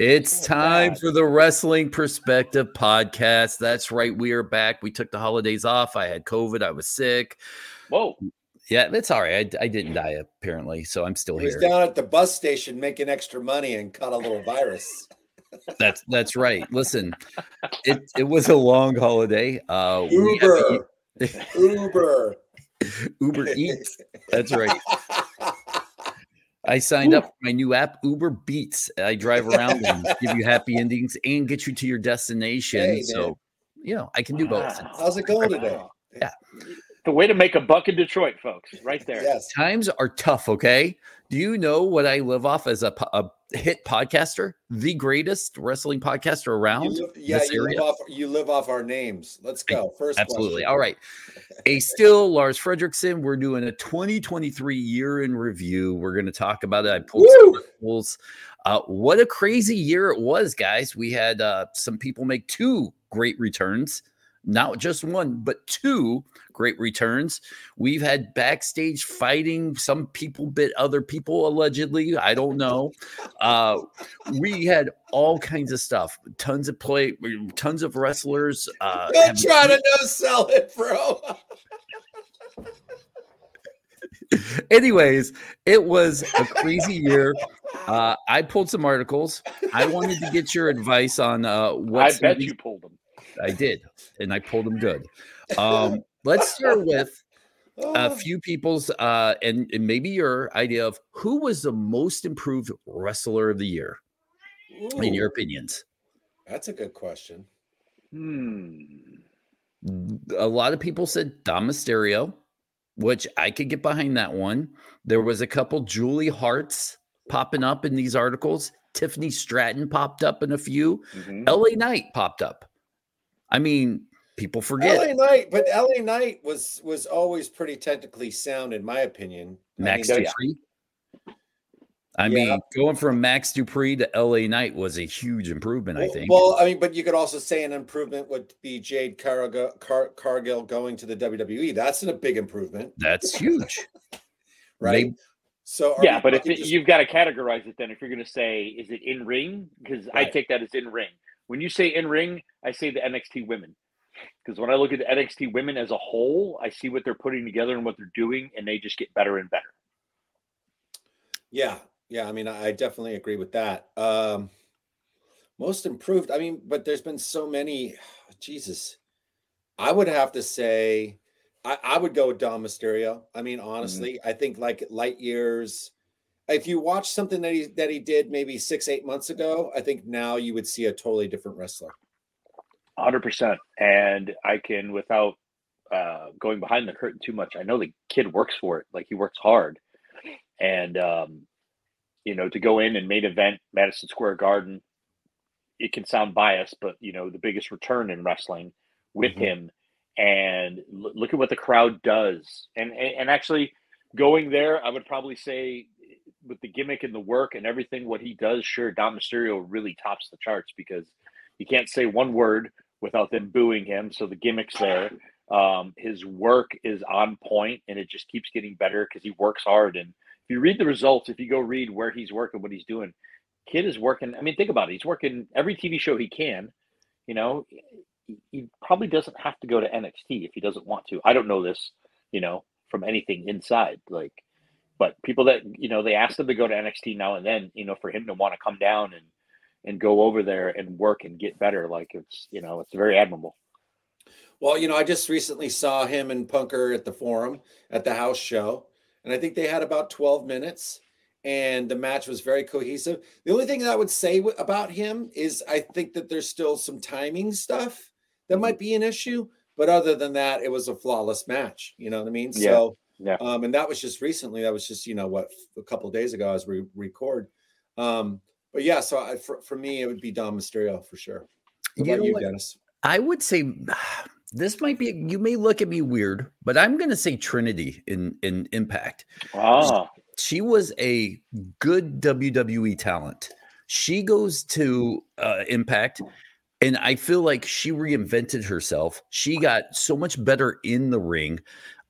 It's time for the Wrestling Perspective podcast. That's right. We are back. We took the holidays off. I had COVID. I was sick. Whoa. Yeah, that's all right. I, I didn't die apparently, so I'm still He was here. down at the bus station making extra money and caught a little virus. That's that's right. Listen, it it was a long holiday. Uh, we had to Uber, Uber. eat- Uber Eats. That's right. I signed up for my new app, Uber Beats. I drive around and give you happy endings and get you to your destination. Hey, so, you know, I can do both. How's it going today? The way to make a buck in Detroit, folks, right there. Yes. Times are tough. Okay. Do you know what I live off as a, a hit podcaster, the greatest wrestling podcaster You around? live, yeah, you live, off, you live off our names. Let's go. First Absolutely. question. All right. Ace Steel Lars Frederiksen. We're doing a 2023 year in review. We're going to talk about it. I pulled some Woo! articles. Uh, what a crazy year it was, guys. We had uh, some people make two great returns, not just one, but two great returns. We've had backstage fighting. Some people bit other people allegedly. I don't know. Uh, we had all kinds of stuff. Tons of play, tons of wrestlers. Uh, Don't have- try to no sell it, bro. Anyways, it was a crazy year. Uh, I pulled some articles. I wanted to get your advice on uh, I what some bet you pulled them. I did, and I pulled them good. Um, let's start with a few people's uh, and, and maybe your idea of who was the most improved wrestler of the year in your opinions. that's a good question. Hmm. a lot of people said Dom Mysterio, which I could get behind that one. There was a couple Julia Harts popping up in these articles. Tiffany Stratton popped up in a few. Mhm. LA Knight popped up. I mean, people forget LA Knight, but LA Knight was was always pretty technically sound, in my opinion. I Max mean, yeah. Dupri. I Yeah. mean, going from Max Dupri to LA Knight was a huge improvement, I think. Well, I mean, but you could also say an improvement would be Jade Cargill, Car, Cargill going to the WWE. That's a big improvement, That's huge. right? Maybe- so are Yeah, but if it, just- you've got to categorize it, then if you're going to say, is it in ring? Because I take that as in ring. When you say in ring, I say the NXT women. Because when I look at the NXT women as a whole, I see what they're putting together and what they're doing, and they just get better and better. Yeah, yeah. I mean, I definitely agree with that. Um, most improved. I mean, but there's been so many. Jesus, I would have to say, I, I would go with Dom Mysterio. I mean, honestly, I think like light years. If you watch something that he that he did maybe six eight months ago, I think now you would see a totally different wrestler. Hundred percent, and I can without uh, going behind the curtain too much. I know the kid works for it, like he works hard, and um, you know to go in and main event Madison Square Garden. It can sound biased, but you know the biggest return in wrestling with mm-hmm. him, and l- look at what the crowd does, and, and and actually going there, I would probably say with the gimmick and the work and everything, what he does, sure, Dom Mysterio really tops the charts because you can't say one word without them booing him. So the gimmick's there. Um, his work is on point and it just keeps getting better because he works hard. And if you read the results, if you go read where he's working, what he's doing, kid is working. I mean, think about it. He's working every TV show he can. You know, he probably doesn't have to go to NXT if he doesn't want to. I don't know this, you know, from anything inside. Like, but people that you know they ask him to go to NXT now and then, you know, for him to want to come down and and go over there and work and get better, like it's you know it's very admirable. Well, you know, I just recently saw him and Punker at the forum at the house show, and I think they had about 12 minutes and the match was very cohesive. The only thing that I would say about him is I think that there's still some timing stuff that might mm-hmm. be an issue, but other than that, it was a flawless match. You know what I mean? Yeah. So, yeah. Um, and that was just recently. That was just you know what a couple days ago as we record. Um, but yeah, so I, for for me, it would be Dom Mysterio for sure. What you about you, Dennis? I would say this might be you may look at me weird, but I'm gonna say Trinity in in Impact. Ah. She was a good WWE talent. She goes to uh, Impact and I feel like she reinvented herself. She got so much better in the ring.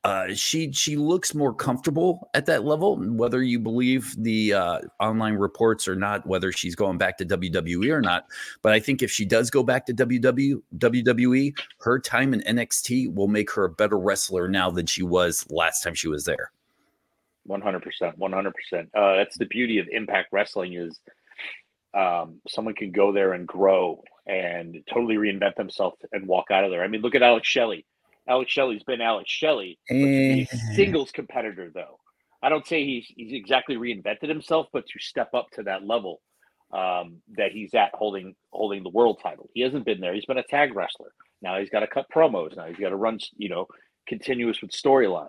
Uh, she she looks more comfortable at that level. Whether you believe the uh, online reports or not, whether she's going back to WWE or not, but I think if she does go back to WW, WWE, her time in NXT will make her a better wrestler now than she was last time she was there. One hundred percent, one hundred percent. Uh, that's the beauty of Impact Wrestling is um, someone can go there and grow and totally reinvent themselves and walk out of there. I mean, look at Alex Shelley. Alex Shelley's been Alex Shelley, a eh. singles competitor though. I don't say he's he's exactly reinvented himself, but to step up to that level um, that he's at, holding holding the world title. He hasn't been there. He's been a tag wrestler. Now he's got to cut promos. Now he's got to run, you know, continuous with storylines.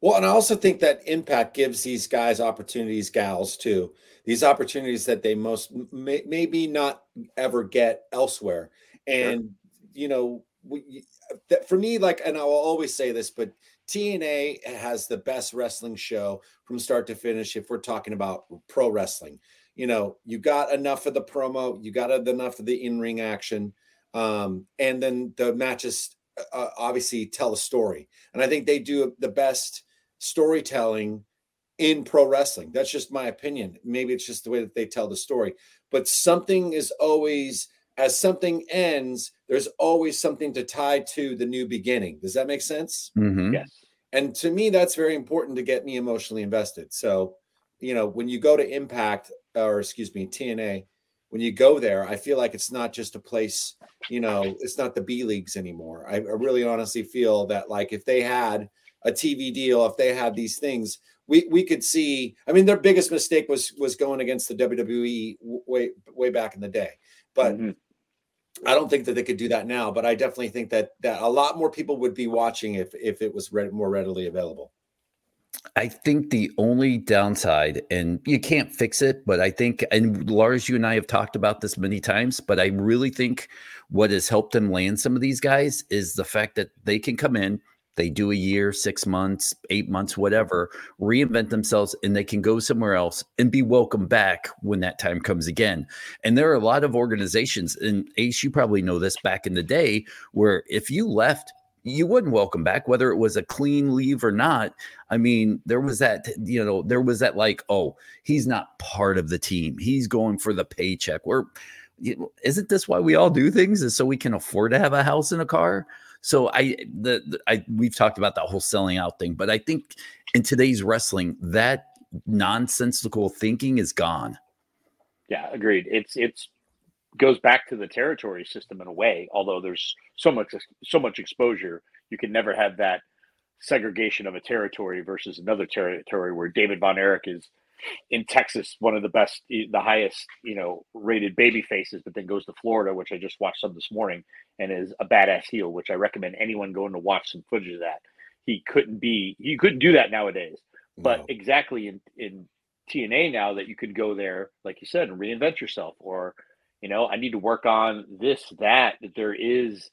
Well, and I also think that Impact gives these guys opportunities, gals too. These opportunities that they most may, maybe not ever get elsewhere. And sure. you know, we, for me, like, and I will always say this, but TNA has the best wrestling show from start to finish. If we're talking about pro wrestling, you know, you got enough of the promo, you got enough of the in ring action, um, and then the matches uh, obviously tell a story. And I think they do the best storytelling in pro wrestling. That's just my opinion. Maybe it's just the way that they tell the story, but something is always as something ends, there's always something to tie to the new beginning. Does that make sense? Mm-hmm. Yes. And to me, that's very important to get me emotionally invested. So, you know, when you go to Impact or excuse me, TNA, when you go there, I feel like it's not just a place, you know, it's not the B leagues anymore. I, I really honestly feel that like if they had a TV deal, if they had these things, we we could see. I mean, their biggest mistake was was going against the WWE way way back in the day, but. Mm-hmm. I don't think that they could do that now, but I definitely think that that a lot more people would be watching if if it was re- more readily available. I think the only downside, and you can't fix it, but I think, and Lars, you and I have talked about this many times, but I really think what has helped them land some of these guys is the fact that they can come in, they do a year, six months, eight months, whatever, reinvent themselves, and they can go somewhere else and be welcome back when that time comes again. And there are a lot of organizations, and Ace, you probably know this back in the day, where if you left, you wouldn't welcome back, whether it was a clean leave or not. I mean, there was that, you know, there was that like, oh, he's not part of the team. He's going for the paycheck. We're, isn't this why we all do things? Is so we can afford to have a house and a car? So I the, the I we've talked about that whole selling out thing, but I think in today's wrestling, that nonsensical thinking is gone. Yeah, agreed. It's it's goes back to the territory system in a way, although there's so much so much exposure, you can never have that segregation of a territory versus another territory where David Von Erich is in Texas, one of the best, eh, the highest, you know, rated baby faces, but then goes to Florida, which I just watched some this morning, and is a badass heel, which I recommend anyone going to watch some footage of that. He couldn't be, he couldn't do that nowadays. But no. exactly in in TNA now that you could go there, like you said, and reinvent yourself, or you know, I need to work on this, that. That there is,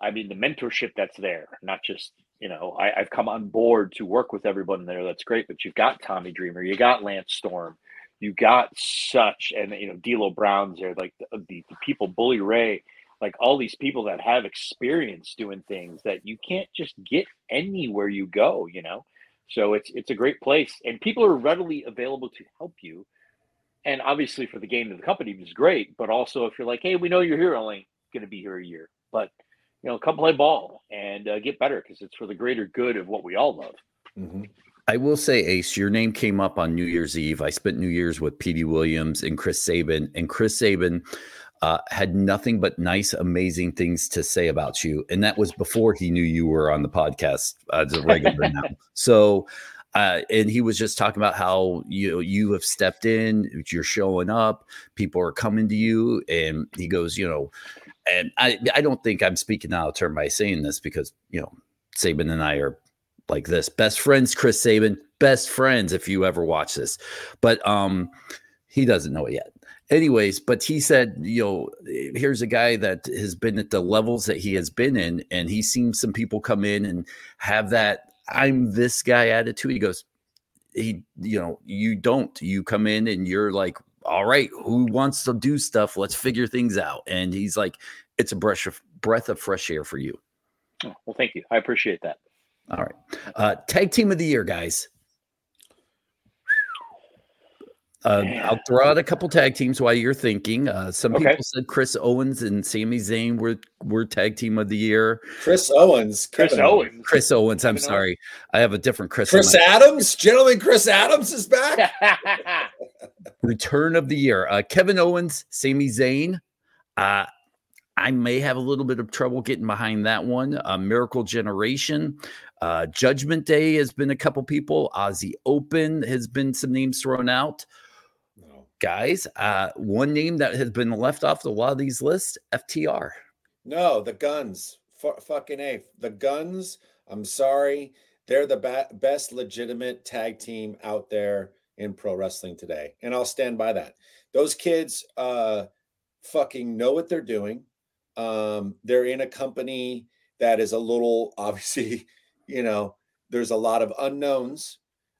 I mean, the mentorship that's there, not just you know, I, have come on board to work with everyone there. That's great. But you've got Tommy Dreamer, you got Lance Storm, you got such, and you know, D'Lo Brown's there, like the, the, the people, Bully Ray, like all these people that have experience doing things that you can't just get anywhere you go. You know, so it's it's a great place, and people are readily available to help you. And obviously, for the game of the company, is great. But also, if you're like, hey, we know you're here, only going to be here a year, but you know, come play ball and uh, get better because it's for the greater good of what we all love. Mm-hmm. I will say, Ace, your name came up on New Year's Eve. I spent New Year's with Petey Williams and Chris Sabin, and Chris Sabin uh, had nothing but nice, amazing things to say about you. And that was before he knew you were on the podcast as a regular now. So, uh, and he was just talking about how you you have stepped in, you're showing up, people are coming to you, and he goes, you know, and I I don't think I'm speaking out of turn by saying this because you know Sabin and I are like this best friends. Chris Sabin, best friends. If you ever watch this, but um, he doesn't know it yet. Anyways, but he said, you know, here's a guy that has been at the levels that he has been in, and he's seen some people come in and have that I'm this guy attitude. He goes, he, you know, you don't. You come in and you're like all right, who wants to do stuff? Let's figure things out. And he's like, it's a breath of, breath of fresh air for you. Oh, well, thank you. I appreciate that. All right. Uh, tag team of the year, guys. Uh, I'll throw out a couple tag teams while you're thinking. Uh, some okay. people said Chris Owens and Sami Zayn were were tag team of the year. Chris Owens, Chris Kevin Owens, Chris Owens. I'm Kevin sorry, Owens. I have a different Chris. Chris Adams, gentlemen. Chris Adams is back. Return of the year. Uh, Kevin Owens, Sami Zayn. Uh, I may have a little bit of trouble getting behind that one. Uh, Miracle Generation. Uh, Judgment Day has been a couple people. Aussie Open has been some names thrown out guys. Uh, one name that has been left off a lot of these lists: FTR. No, the Guns. F- fucking a. The Guns. I'm sorry, they're the ba- best legitimate tag team out there in pro wrestling today, and I'll stand by that. Those kids, uh, fucking know what they're doing. Um, they're in a company that is a little obviously, you know, there's a lot of unknowns.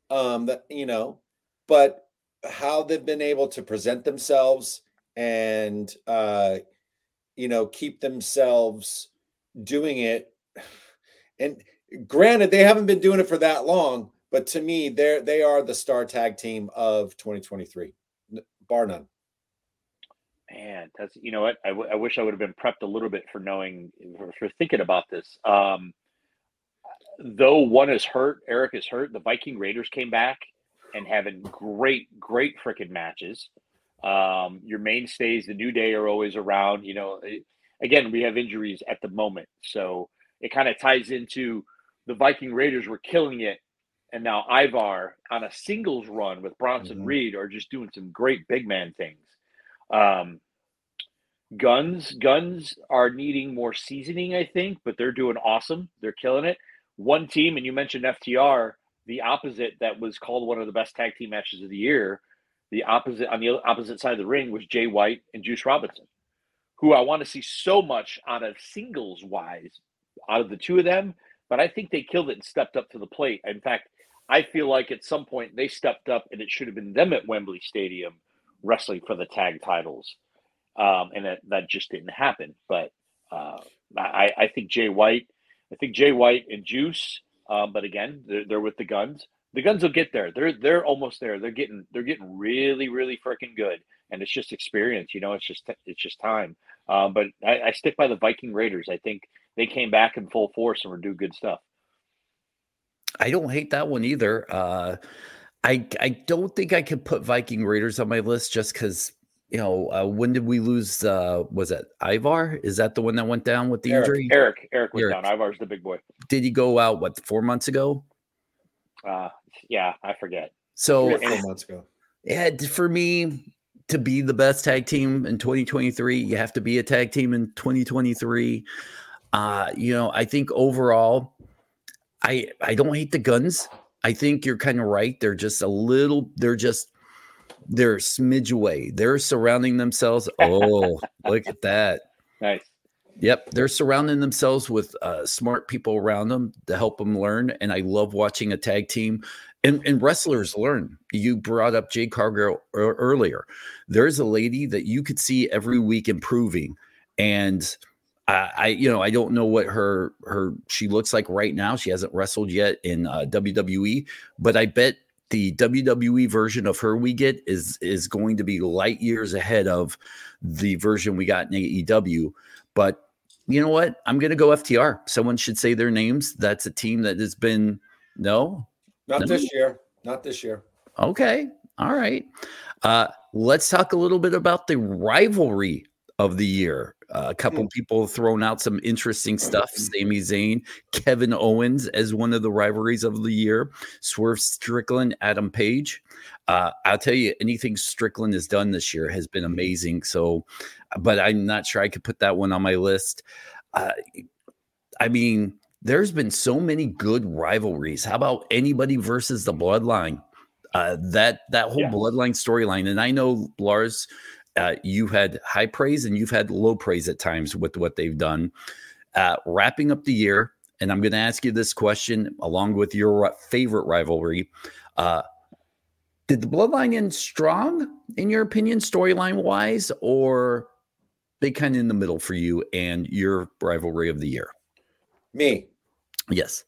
Um, that you know, but how they've been able to present themselves and uh, you know keep themselves doing it. And granted they haven't been doing it for that long but to me they're they are the star tag team of 2023 bar none. Man that's you know what? I, w- I wish i would have been prepped a little bit for knowing for, for thinking about this. Um though one is hurt erik is hurt the viking raiders came back and having great, great freaking matches. Um, your mainstays, the New Day, are always around. You know, it, again, we have injuries at the moment, so it kind of ties into the Viking Raiders were killing it, and now Ivar on a singles run with Bronson mm-hmm. Reed are just doing some great big man things. Um, guns, guns are needing more seasoning, I think, but they're doing awesome. They're killing it. One team, and you mentioned FTR the opposite that was called one of the best tag team matches of the year, the opposite on the opposite side of the ring was Jay White and Juice Robinson, who I want to see so much on a singles wise out of the two of them. But I think they killed it and stepped up to the plate. In fact, I feel like at some point they stepped up and it should have been them at Wembley Stadium wrestling for the tag titles. Um, and that, that just didn't happen. But uh, I, I think Jay White, I think Jay White and Juice um, but again, they're, they're with the guns. The guns will get there. They're they're almost there. They're getting they're getting really really freaking good, and it's just experience. You know, it's just it's just time. Um, but I, I stick by the Viking Raiders. I think they came back in full force and were doing good stuff. I don't hate that one either. Uh, I I don't think I could put Viking Raiders on my list just because you know, uh, when did we lose? Uh, was that Ivar? Is that the one that went down with the Erik, injury? Erik, Erik went Erik. down. Ivar's the big boy. Did he go out? What four months ago? Uh, yeah, I forget. So four months ago. Yeah, for me to be the best tag team in 2023, you have to be a tag team in 2023. Uh, you know, I think overall, I I don't hate the guns. I think you're kind of right. They're just a little, they're just they're smidge away. They're surrounding themselves. Oh, look at that. Nice. Yep, they're surrounding themselves with uh, smart people around them to help them learn. And I love watching a tag team and, and wrestlers learn. You brought up Jade Cargill earlier. There's a lady that you could see every week improving, and I, I, you know, I don't know what her her she looks like right now. She hasn't wrestled yet in uh, WWE, but I bet the WWE version of her we get is is going to be light years ahead of the version we got in AEW. But you know what? I'm going to go FTR. Someone should say their names. That's a team that has been no, not no? this year. Not this year. Okay. All right. Uh, let's talk a little bit about the rivalry of the year. Uh, a couple mm. people thrown out some interesting stuff. Sami Zayn, Kevin Owens as one of the rivalries of the year. Swerve Strickland, Adam Page. Uh, I'll tell you, anything Strickland has done this year has been amazing. So, but I'm not sure I could put that one on my list. Uh, I mean, there's been so many good rivalries. How about anybody versus the Bloodline? Uh, that that whole yeah. Bloodline storyline, and I know Lars uh, you had high praise and you've had low praise at times with what they've done. Uh, wrapping up the year, and I'm going to ask you this question along with your favorite rivalry. Uh, did the bloodline end strong, in your opinion, storyline wise, or they kind of in the middle for you and your rivalry of the year? Me. Yes.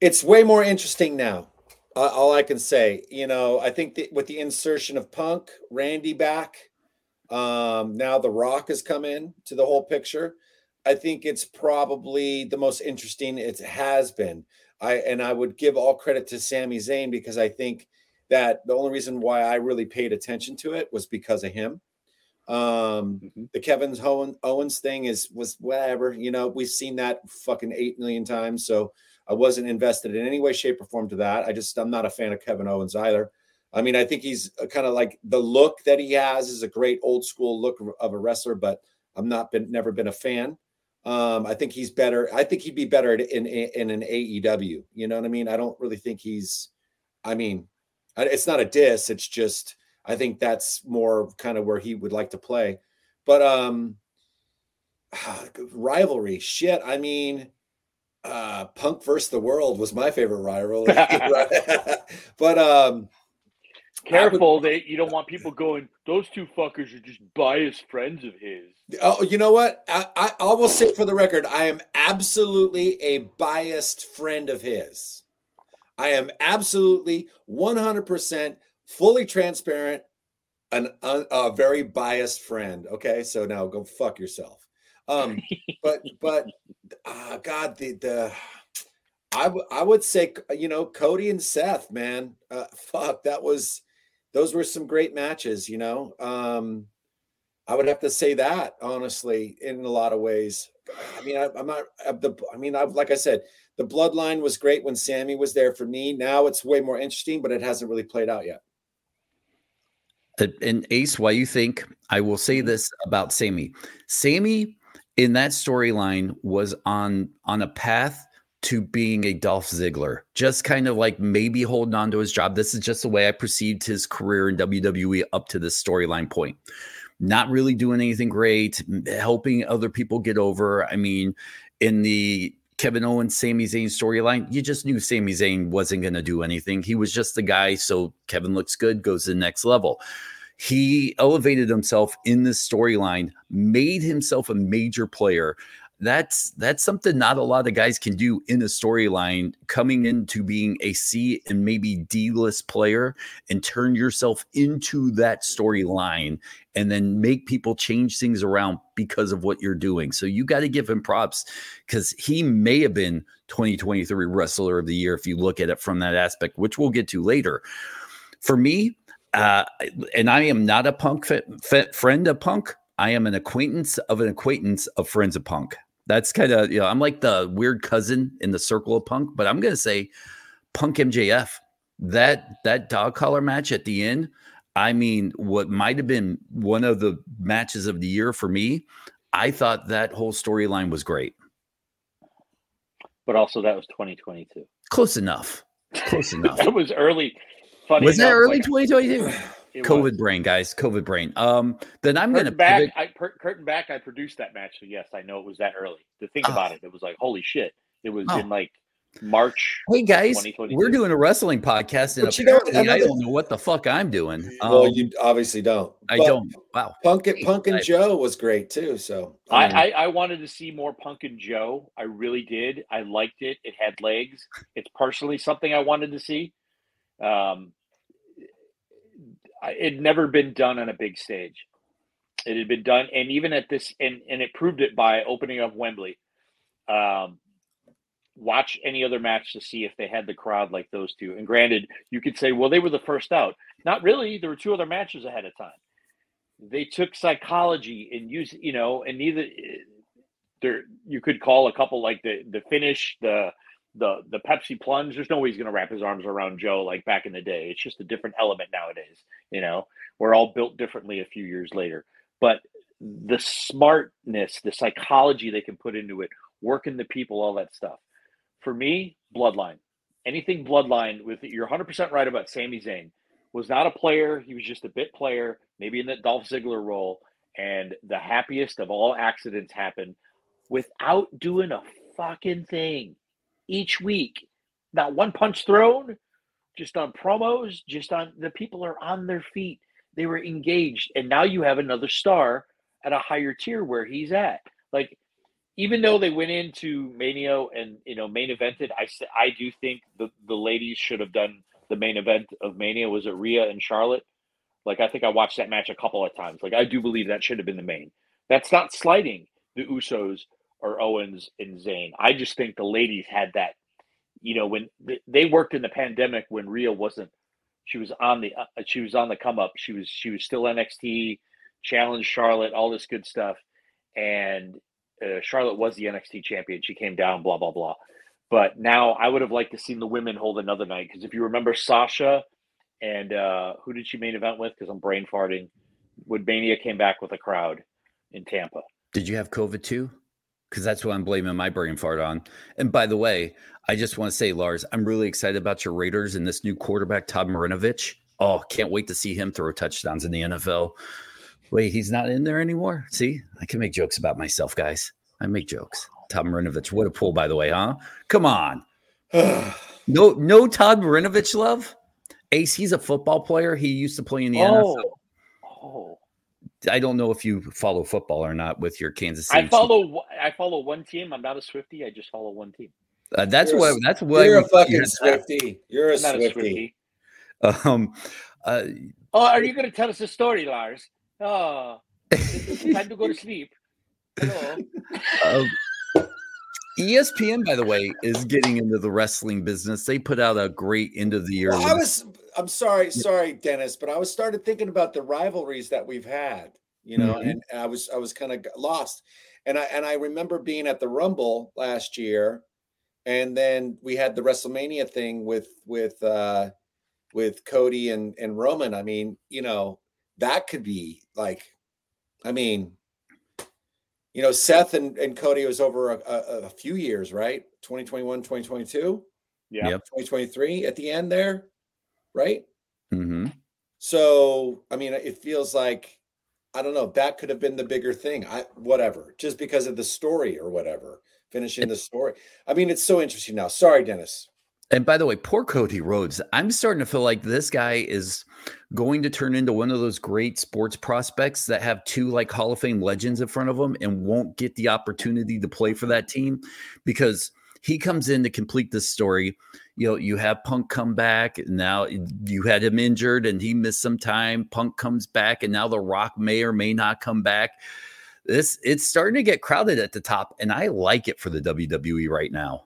It's way more interesting now. Uh, all I can say, you know, I think that with the insertion of Punk, Randy back, um, now The Rock has come in to the whole picture. I think it's probably the most interesting it has been. I and I would give all credit to Sami Zayn because I think that the only reason why I really paid attention to it was because of him. Um, mm-hmm. the Kevin Owens thing is was whatever, you know, we've seen that fucking eight million times. So I wasn't invested in any way, shape, or form to that. I just I'm not a fan of Kevin Owens either. I mean, I think he's kind of like the look that he has is a great old school look of a wrestler, but I'm not been never been a fan. Um, I think he's better. I think he'd be better in, in, in an AEW. You know what I mean? I don't really think he's. I mean, it's not a diss. It's just I think that's more kind of where he would like to play. But um, rivalry, shit. I mean, uh Punk versus the World was my favorite rival. but um careful that you don't want people going, those two fuckers are just biased friends of his. Oh, you know what? I, I, I will say for the record, I am absolutely a biased friend of his. I am absolutely 100% fully transparent, an, a, a very biased friend. Okay, so now go fuck yourself. Um, but but uh, God, the the I, w- I would say you know Cody and Seth, man, uh, fuck that was those were some great matches. You know, um, I would have to say that honestly in a lot of ways. I mean, I, am not uh, the. I mean, I like I said, the bloodline was great when Sami was there for me. Now it's way more interesting, but it hasn't really played out yet. And Ace, why you think I will say mm-hmm. this about Sammy? Sami in that storyline was on on a path to being a Dolph Ziggler, just kind of like maybe holding on to his job. This is just the way I perceived his career in WWE up to this storyline point. Not really doing anything great, helping other people get over. I mean, in the Kevin Owens, Sami Zayn storyline, you just knew Sami Zayn wasn't going to do anything. He was just the guy. So Kevin looks good, goes to the next level he elevated himself in this storyline, made himself a major player. That's that's something not a lot of guys can do in a storyline, coming into being a C and maybe D list player and turn yourself into that storyline and then make people change things around because of what you're doing. So you got to give him props because he may have been 2023 wrestler of the year if you look at it from that aspect, which we'll get to later. For me, uh, and I am not a punk friend of punk. I am an acquaintance of an acquaintance of friends of punk. That's kind of, you know, I'm like the weird cousin in the circle of punk, but I'm going to say Punk MJF. That that dog collar match at the end, I mean, what might have been one of the matches of the year for me. I thought that whole storyline was great. But also, that was 2022. Close enough. Close enough. that was early. Funny was enough, that early like, 2022? it COVID was. brain, guys. COVID brain. Um, then I'm going to back. I cur- curtain back. I produced that match, so yes, I know it was that early. To think Oh. about it, it was like holy shit. It was Oh. in like March. Hey guys, we're doing a wrestling podcast, and But you know, apparently I don't know what the fuck I'm doing. well, Um, you obviously don't. I But don't. Wow. Punk, and- Punk and I- Joe was great too. So mean, I, I, I wanted to see more Punk and Joe. I really did. I liked it. It had legs. It's personally something I wanted to see. Um, I- it had never been done on a big stage. It had been done, and even at this, and and it proved it by opening up Wembley. Um, watch any other match to see if they had the crowd like those two. And granted, you could say, well, they were the first out. Not really. There were two other matches ahead of time. They took psychology and use, you know, and neither there you could call a couple like the the finish, the the the Pepsi plunge. There's no way he's going to wrap his arms around Joe like back in the day. It's just a different element nowadays. You know, we're all built differently a few years later. But the smartness, the psychology they can put into it, working the people, all that stuff. For me, Bloodline, anything Bloodline with you're 100 percent right about Sami Zayn. Was not a player. He was just a bit player, maybe in that Dolph Ziggler role. And the happiest of all accidents happened without doing a fucking thing each week. Not one punch thrown, just on promos, just on the people are on their feet. They were engaged. And now you have another star at a higher tier where he's at. Like, even though they went into Mania and you know main evented, I, I do think the the ladies should have done the main event of Mania. Was it Rhea and Charlotte? Like I think I watched that match a couple of times. Like I do believe that should have been the main. That's not slighting the Usos or Owens and Zayn. I just think the ladies had that. You know when th- they worked in the pandemic when Rhea wasn't. She was on the uh, she was on the come up. She was she was still NXT, challenged Charlotte, all this good stuff, and uh, Charlotte was the NXT champion. She came down, blah blah blah. But now I would have liked to seen the women hold another night because if you remember Sasha and uh, who did she main event with? Because I'm brain farting. Would Mania came back with a crowd in Tampa. Did you have COVID too? Because that's what I'm blaming my brain fart on. And by the way, I just want to say, Lars, I'm really excited about your Raiders and this new quarterback, Todd Marinovich. Oh, can't wait to see him throw touchdowns in the NFL. Wait, he's not in there anymore. See, I can make jokes about myself, guys. I make jokes. Todd Marinovich, what a pull, by the way, huh? Come on, no, no Todd Marinovich love. Ace, he's a football player. He used to play in the oh. NFL. I don't know if you follow football or not with your Kansas City. I Chiefs. follow. I follow one team. I'm not a Swifty. I just follow one team. Uh, that's You're what. s- That's what. you're a fucking you at. Swifty. You're a I'm not a Swifty. Swifty. Um, uh, Oh, are you going to tell us a story, Lars? Oh, it's time to go to sleep. Hello. uh, ESPN, by the way, is getting into the wrestling business. They put out a great end of the year. Well, I was. I'm sorry, sorry, Dennis, but I was started thinking about the rivalries that we've had. You know, Mhm. and I was I was kind of lost, and I and I remember being at the Rumble last year, and then we had the WrestleMania thing with with uh with Cody and and Roman. I mean, you know, that could be like, I mean, you know, Seth and, and Cody was over a, a, a few years, right? 2021, 2022, Yeah. Yep. 2023 at the end there, right? Mhm. So, I mean, it feels like I don't know, that could have been the bigger thing. I whatever, just because of the story or whatever, finishing the story. I mean, it's so interesting now. Sorry, Dennis. And by the way, poor Cody Rhodes. I'm starting to feel like this guy is going to turn into one of those great sports prospects that have two like Hall of Fame legends in front of him and won't get the opportunity to play for that team because he comes in to complete this story. You know, you have Punk come back. Now you had him injured and he missed some time. Punk comes back, and now The Rock may or may not come back. This it's starting to get crowded at the top, and I like it for the WWE right now.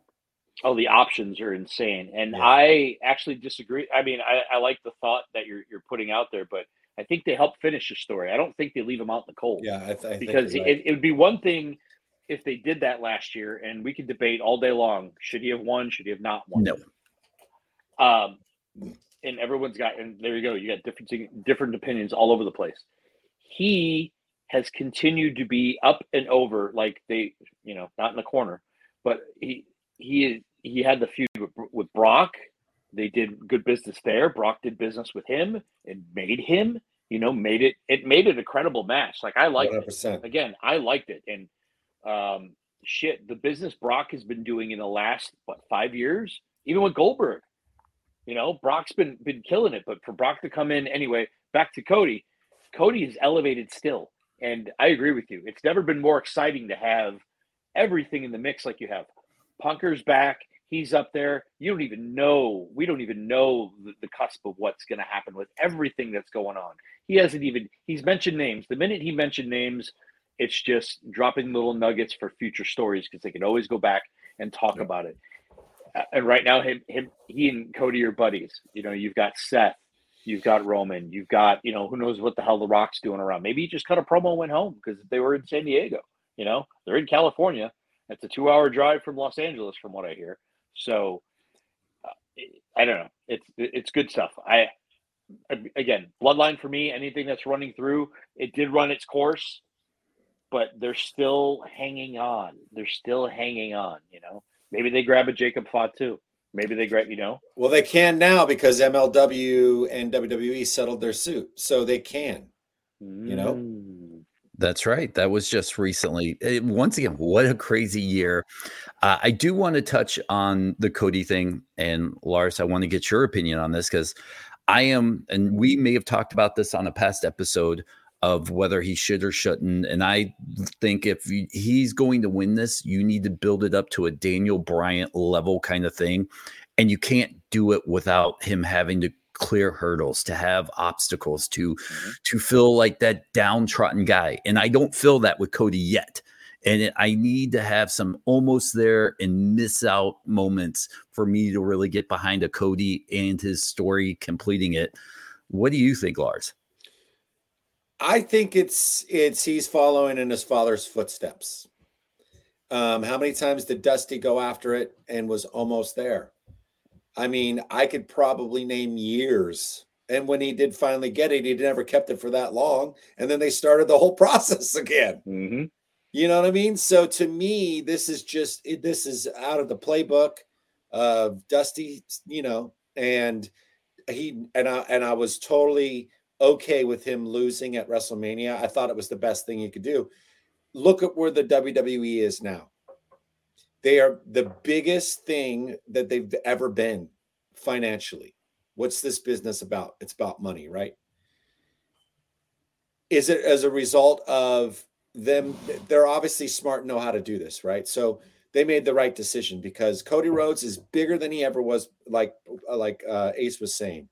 Oh, the options are insane, and Yeah. I actually disagree. I mean, I, I like the thought that you're you're putting out there, but I think they help finish the story. I don't think they leave them out in the cold. Yeah, I, th- I think because you're it, it would be one thing if they did that last year, and we could debate all day long: should he have won? Should he have not won? No. Um, and everyone's got, and there you go. You got different different opinions all over the place. He has continued to be up and over, like they, you know, not in the corner, but he he he had the feud with, with Brock. They did good business there. Brock did business with him and made him, you know, made it. It made it a credible match. Like I liked 100%. it. Again, I liked it, and um, shit, the business Brock has been doing in the last what five years, even with Goldberg. You know, Brock's been been killing it, but for Brock to come in anyway, back to Cody. Cody is elevated still, and I agree with you. It's never been more exciting to have everything in the mix like you have. Punker's back. He's up there. You don't even know. We don't even know the, the cusp of what's going to happen with everything that's going on. He hasn't even. He's mentioned names. The minute he mentioned names, it's just dropping little nuggets for future stories because they can always go back and talk about it. And right now, him, him, he and Cody are buddies. You know, you've got Seth, you've got Roman, you've got, you know, who knows what the hell the Rock's doing around. Maybe he just cut a promo and went home because they were in San Diego. You know, they're in California. It's a two-hour drive from Los Angeles, from what I hear. So, uh, I don't know. It's it's good stuff. I again, bloodline for me. Anything that's running through, it did run its course but they're still hanging on. They're still hanging on. You know, maybe they grab a Jacob Fatu. Maybe they grab, you know. Well, they can now because MLW and WWE settled their suit, so they can. You know. Mm. That's right. That was just recently. It, eh, once again, what a crazy year. Uh, I do want to touch on the Cody thing. And Lars, I want to get your opinion on this because I am, and we may have talked about this on a past episode of whether he should or shouldn't. And I think if he's going to win this, you need to build it up to a Daniel Bryan level kind of thing. And you can't do it without him having to clear hurdles, to have obstacles, to mm-hmm. to feel like that downtrodden guy. And I don't feel that with Cody yet. And it, I need to have some almost there and miss out moments for me to really get behind a Cody and his story completing it. What do you think, Lars? I think it's it's he's following in his father's footsteps. Um, how many times did Dusty go after it and was almost there? I mean, I could probably name years. And when he did finally get it, he never kept it for that long. And then they started the whole process again. Mm-hmm. You know what I mean? So to me, this is just this is out of the playbook of Dusty, you know, and he and I and I was totally okay with him losing at WrestleMania. I thought it was the best thing he could do. Look at where the WWE is now. They are the biggest thing that they've ever been financially. What's this business about? It's about money, right? Is it as a result of them? They're obviously smart and know how to do this, right? So they made the right decision because Cody Rhodes is bigger than he ever was, like like uh, Ace was saying.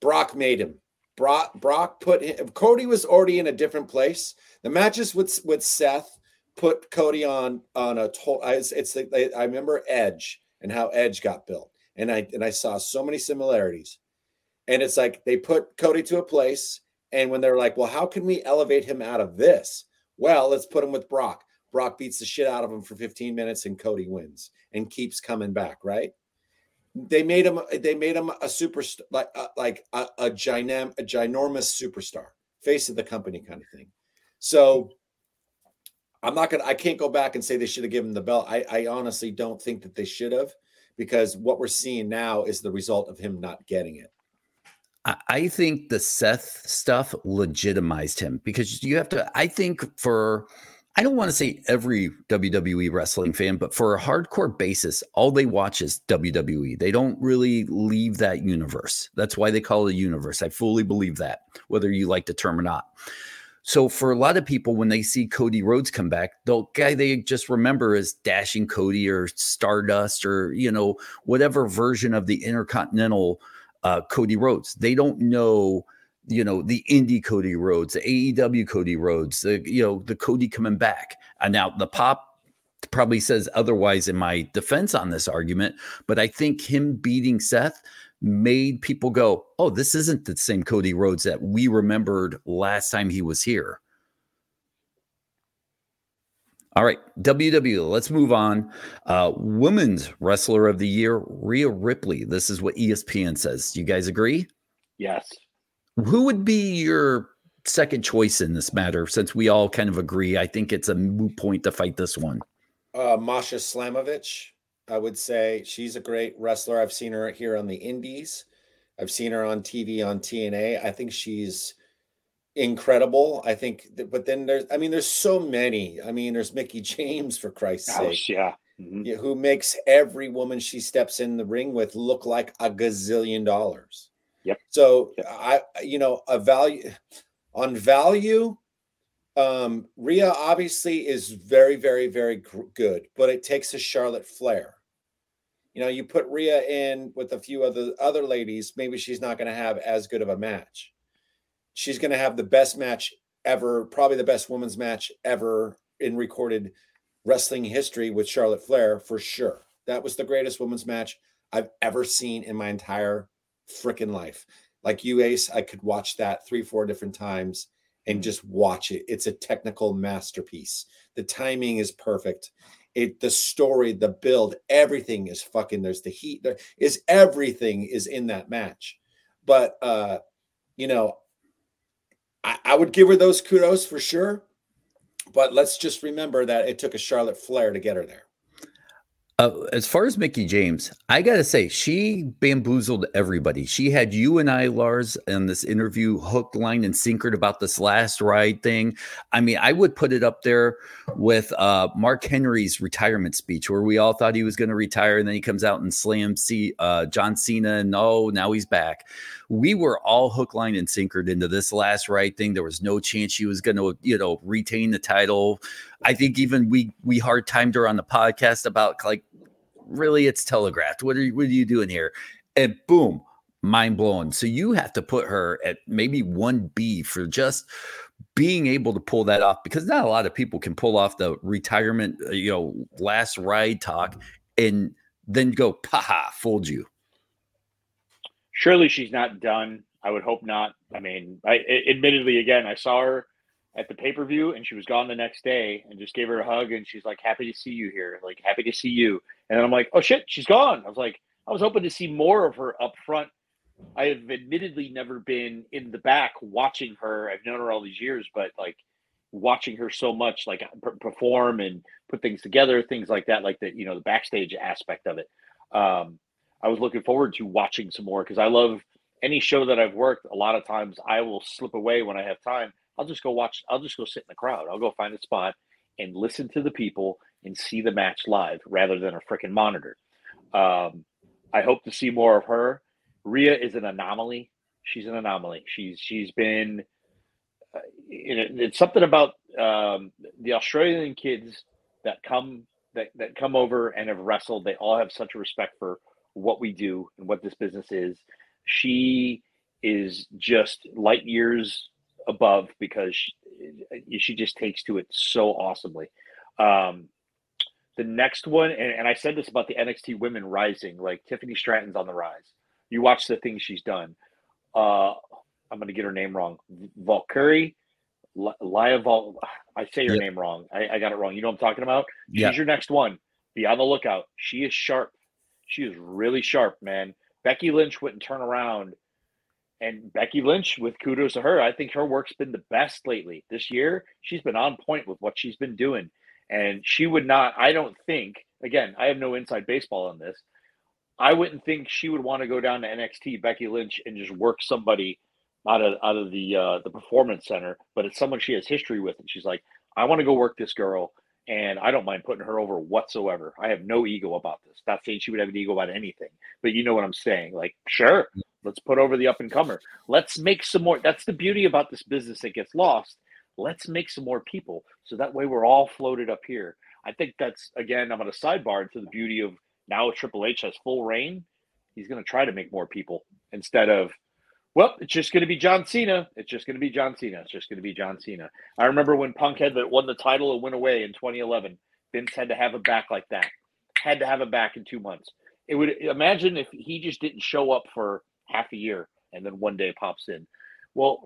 Brock made him. Brock Brock put him, Cody was already in a different place. The matches with with Seth put Cody on on a total. It's, it's I remember Edge and how Edge got built, and I and I saw so many similarities. And it's like they put Cody to a place, and when they're like, "Well, how can we elevate him out of this?" Well, let's put him with Brock. Brock beats the shit out of him for 15 minutes, and Cody wins and keeps coming back. Right? They made him they made him a super like uh, like a, a, gynam, a ginormous superstar face of the company kind of thing so i'm not gonna i can't go back and say they should have given him the belt I, I honestly don't think that they should have because what we're seeing now is the result of him not getting it I think the Seth stuff legitimized him because you have to. I think for I don't want to say every WWE wrestling fan, but for a hardcore basis, all they watch is WWE. They don't really leave that universe. That's why they call it a universe. I fully believe that, whether you like the term or not. So for a lot of people, when they see Cody Rhodes come back, the guy they just remember is Dashing Cody or Stardust or you know whatever version of the Intercontinental uh, Cody Rhodes. They don't know you know the indie Cody Rhodes, the AEW Cody Rhodes, the you know the Cody coming back. And now the pop probably says otherwise in my defense on this argument, but I think him beating Seth made people go, "Oh, this isn't the same Cody Rhodes that we remembered last time he was here." All right, WWE. Let's move on. Uh, women's wrestler of the year, Rhea Ripley. This is what ESPN says. Do you guys agree? Yes. Who would be your second choice in this matter? Since we all kind of agree, I think it's a moot point to fight this one. Uh, Masha Slamovich, I would say she's a great wrestler. I've seen her here on the Indies. I've seen her on TV on TNA. I think she's incredible. I think, that, but then there's, I mean, there's so many. I mean, there's Mickie James for Christ's Oh, sake, yeah. Mhm. who makes every woman she steps in the ring with look like a gazillion dollars. Yep. So Yep. I, you know, a value on value. Um, Rhea obviously is very, very, very gr- good, but it takes a Charlotte Flair. You know, you put Rhea in with a few other other ladies, maybe she's not going to have as good of a match. She's going to have the best match ever, probably the best women's match ever in recorded wrestling history with Charlotte Flair for sure. That was the greatest women's match I've ever seen in my entire freaking life. Like you, Ace, I could watch that three, four different times and just watch it. It's a technical masterpiece. The timing is perfect. It, the story, the build, everything is fucking. There's the heat. There is everything is in that match. But uh, you know, I, I would give her those kudos for sure. But let's just remember that it took a Charlotte Flair to get her there. Uh, as far as Mickie James, I gotta say she bamboozled everybody. She had you and I, Lars, in this interview, hooked, line, and sinkered about this last ride thing. I mean, I would put it up there with uh, Mark Henry's retirement speech, where we all thought he was going to retire, and then he comes out and slams C- uh, John Cena, and oh, now he's back. We were all hook, line, and sinkered into this last ride thing. There was no chance she was going to, you know, retain the title. I think even we we hard timed her on the podcast about like really it's telegraphed. What are you, what are you doing here? And boom, mind blowing. So you have to put her at maybe one B for just being able to pull that off because not a lot of people can pull off the retirement, uh, you know, last ride talk and then go, haha, fooled you. Surely she's not done. I would hope not. I mean, I admittedly, again, I saw her at the pay per view and she was gone the next day and just gave her a hug and she's like, happy to see you here. Like, happy to see you. And then I'm like, oh shit, she's gone. I was like, I was hoping to see more of her up front. I have admittedly never been in the back watching her. I've known her all these years, but like watching her so much, like perform and put things together, things like that, like the you know the backstage aspect of it. Um, I was looking forward to watching some more because I love any show that I've worked. A lot of times I will slip away when I have time. I'll just go watch. I'll just go sit in the crowd. I'll go find a spot and listen to the people and see the match live rather than a freaking monitor. Um, I hope to see more of her. Rhea is an anomaly. She's an anomaly. She's she's been. Uh, it, it's something about um, the Australian kids that come that, that come over and have wrestled. They all have such a respect for what we do and what this business is. She is just light years above because she, she just takes to it so awesomely. Um, the next one, and, and I said this about the NXT women rising, like Tiffany Stratton's on the rise. You watch the things she's done. Uh, I'm going to get her name wrong. Valkyrie, Li- Lia Vol. I say her Yep. name wrong. I, I got it wrong. You know what I'm talking about? She's your next one. Be on the lookout. She is sharp. She is really sharp, man. Becky Lynch wouldn't turn around. And Becky Lynch, with kudos to her, I think her work's been the best lately. This year, she's been on point with what she's been doing. And she would not, I don't think, again, I have no inside baseball on this. I wouldn't think she would want to go down to NXT, Becky Lynch, and just work somebody out of out of the uh, the performance center. But it's someone she has history with, and she's like, I want to go work this girl, and I don't mind putting her over whatsoever. I have no ego about this. Not saying she would have an ego about anything, but you know what I'm saying. Like, sure, let's put over the up and comer. Let's make some more. That's the beauty about this business that gets lost. Let's make some more people, so that way we're all floated up here. I think that's again. I'm going to sidebar to the beauty of now Triple H has full reign. He's going to try to make more people instead of well, it's just going to be John Cena. It's just going to be John Cena. It's just going to be John Cena. I remember when Punk had that won the title and went away in 2011. Vince had to have him back like that. Had to have him back in two months. It would imagine if he just didn't show up for half a year and then one day pops in. Well,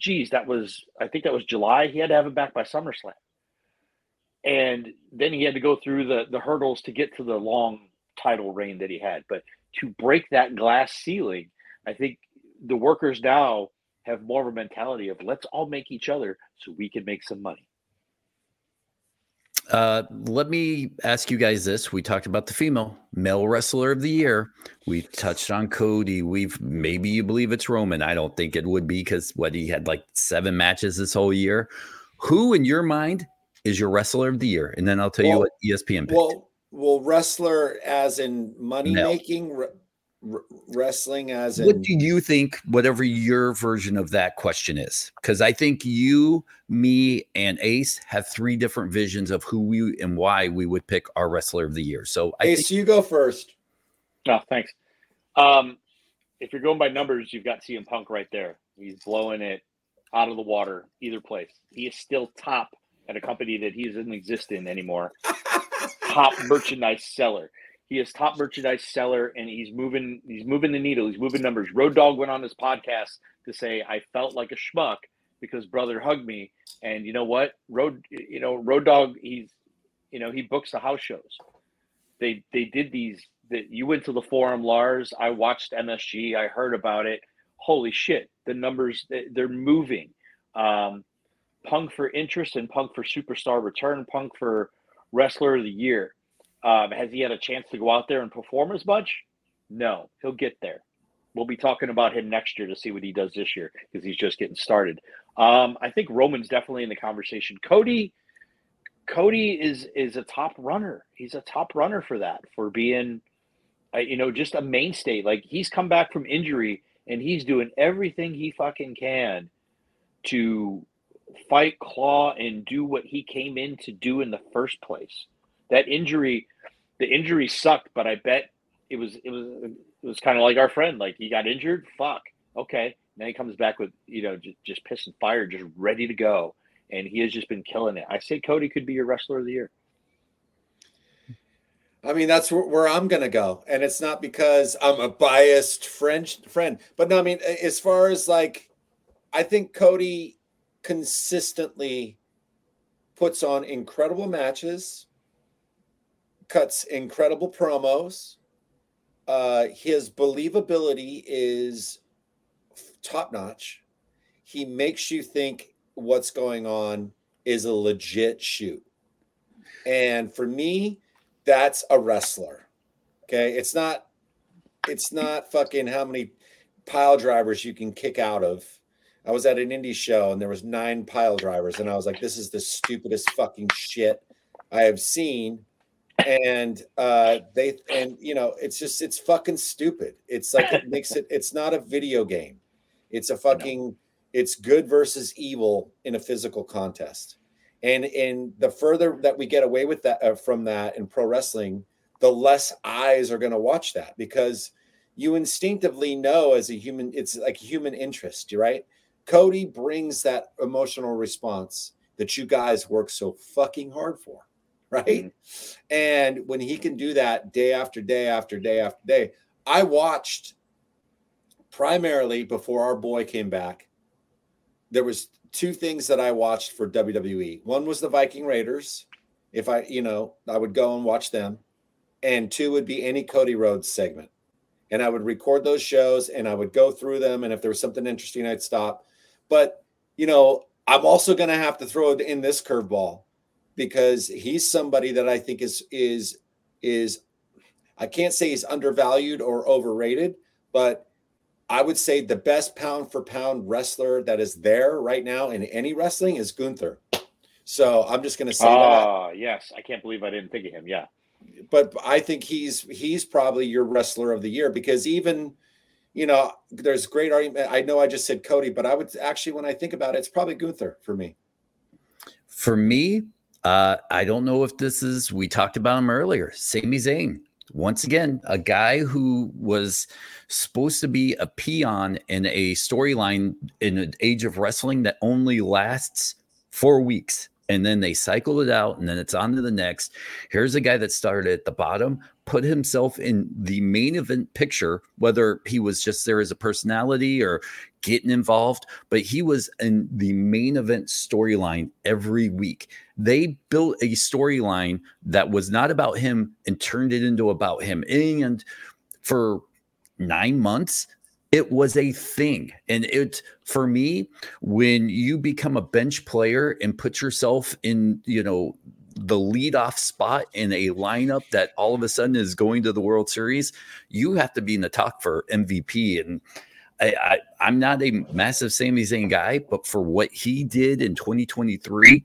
geez, that was I think that was July. He had to have him back by SummerSlam. and then he had to go through the the hurdles to get to the long title reign that he had. But to break that glass ceiling, I think the workers now have more of a mentality of let's all make each other so we can make some money. Uh, let me ask you guys this. We talked about the female male wrestler of the year. We touched on Cody. We've maybe you believe it's Roman. I don't think it would be because what he had like seven matches this whole year. Who in your mind is your wrestler of the year? And then I'll tell well, you what ESPN picked. Well, well, wrestler as in money no. making, wrestling as in what do you think whatever your version of that question is? Because i think you me and ace have three different visions of who we and why we would pick our wrestler of the year. So I ace think- you go first. Oh thanks. Um if you're going by numbers you've got CM Punk right there. He's blowing it out of the water either place. He is still top at a company that he doesn't exist in anymore. Top merchandise seller he is top merchandise seller, and he's moving. He's moving the needle. He's moving numbers. Road Dog went on his podcast to say, "I felt like a schmuck because brother hugged me." And you know what? Road, you know, Road Dog. He's, you know, he books the house shows. They they did these. That you went to the forum, Lars. I watched MSG. I heard about it. Holy shit! The numbers they're moving. Um, Punk for interest and Punk for superstar return. Punk for wrestler of the year um, has he had a chance to go out there and perform as much? No, he'll get there. We'll be talking about him next year to see what he does this year because he's just getting started. Um, I think Roman's definitely in the conversation. Cody, Cody is is a top runner. He's a top runner for that for being, uh, you know, just a mainstay. Like he's come back from injury and he's doing everything he fucking can to fight, claw, and do what he came in to do in the first place. That injury the injury sucked, but I bet it was it was it was kind of like our friend. Like he got injured. Fuck. Okay. Then he comes back with you know just, just piss and fire, just ready to go, and he has just been killing it. I say Cody could be your wrestler of the year. I mean, that's where, where I'm going to go. And it's not because I'm a biased French friend, but no, I mean, as far as like, I think Cody consistently puts on incredible matches cuts incredible promos. Uh, his believability is top notch. He makes you think what's going on is a legit shoot. And for me, that's a wrestler. Okay. It's not, it's not fucking how many pile drivers you can kick out of. I was at an indie show and there was nine pile drivers, and I was like, this is the stupidest fucking shit I have seen and uh they and you know it's just it's fucking stupid. It's like it makes it it's not a video game. It's a fucking it's good versus evil in a physical contest. And and the further that we get away with that uh, from that in pro wrestling the less eyes are going to watch that because you instinctively know as a human it's like human interest right? Cody brings that emotional response that you guys work so fucking hard for right? Mm-hmm. And when he can do that day after day after day after day, I watched primarily before our boy came back. There was two things that I watched for WWE. One was the Viking Raiders. If I, you know, I would go and watch them. And two would be any Cody Rhodes segment. And I would record those shows and I would go through them. And if there was something interesting, I'd stop. But, you know, I'm also going to have to throw in this curveball because he's somebody that I think is is is I can't say he's undervalued or overrated, but I would say the best pound for pound wrestler that is there right now in any wrestling is Gunther. So I'm just going to say uh, that. Ah, yes, I can't believe I didn't think of him. Yeah, but I think he's he's probably your wrestler of the year because even you know there's great argument. I know I just said Cody, but I would actually when I think about it, it's probably Gunther for me. For me, uh, I don't know if this is, we talked about him earlier, Sami Zayn. Once again, a guy who was supposed to be a peon in a storyline in an age of wrestling that only lasts four weeks. And then they cycle it out and then it's on to the next. Here's a guy that started at the bottom, put himself in the main event picture, whether he was just there as a personality or getting involved, but he was in the main event storyline every week. They built a storyline that was not about him and turned it into about him. And for nine months, it was a thing. And it, for me, when you become a bench player and put yourself in, you know, the leadoff spot in a lineup that all of a sudden is going to the World Series, you have to be in the talk for MVP. And I, I, am not a massive Sami Zayn guy, but for what he did in 2023,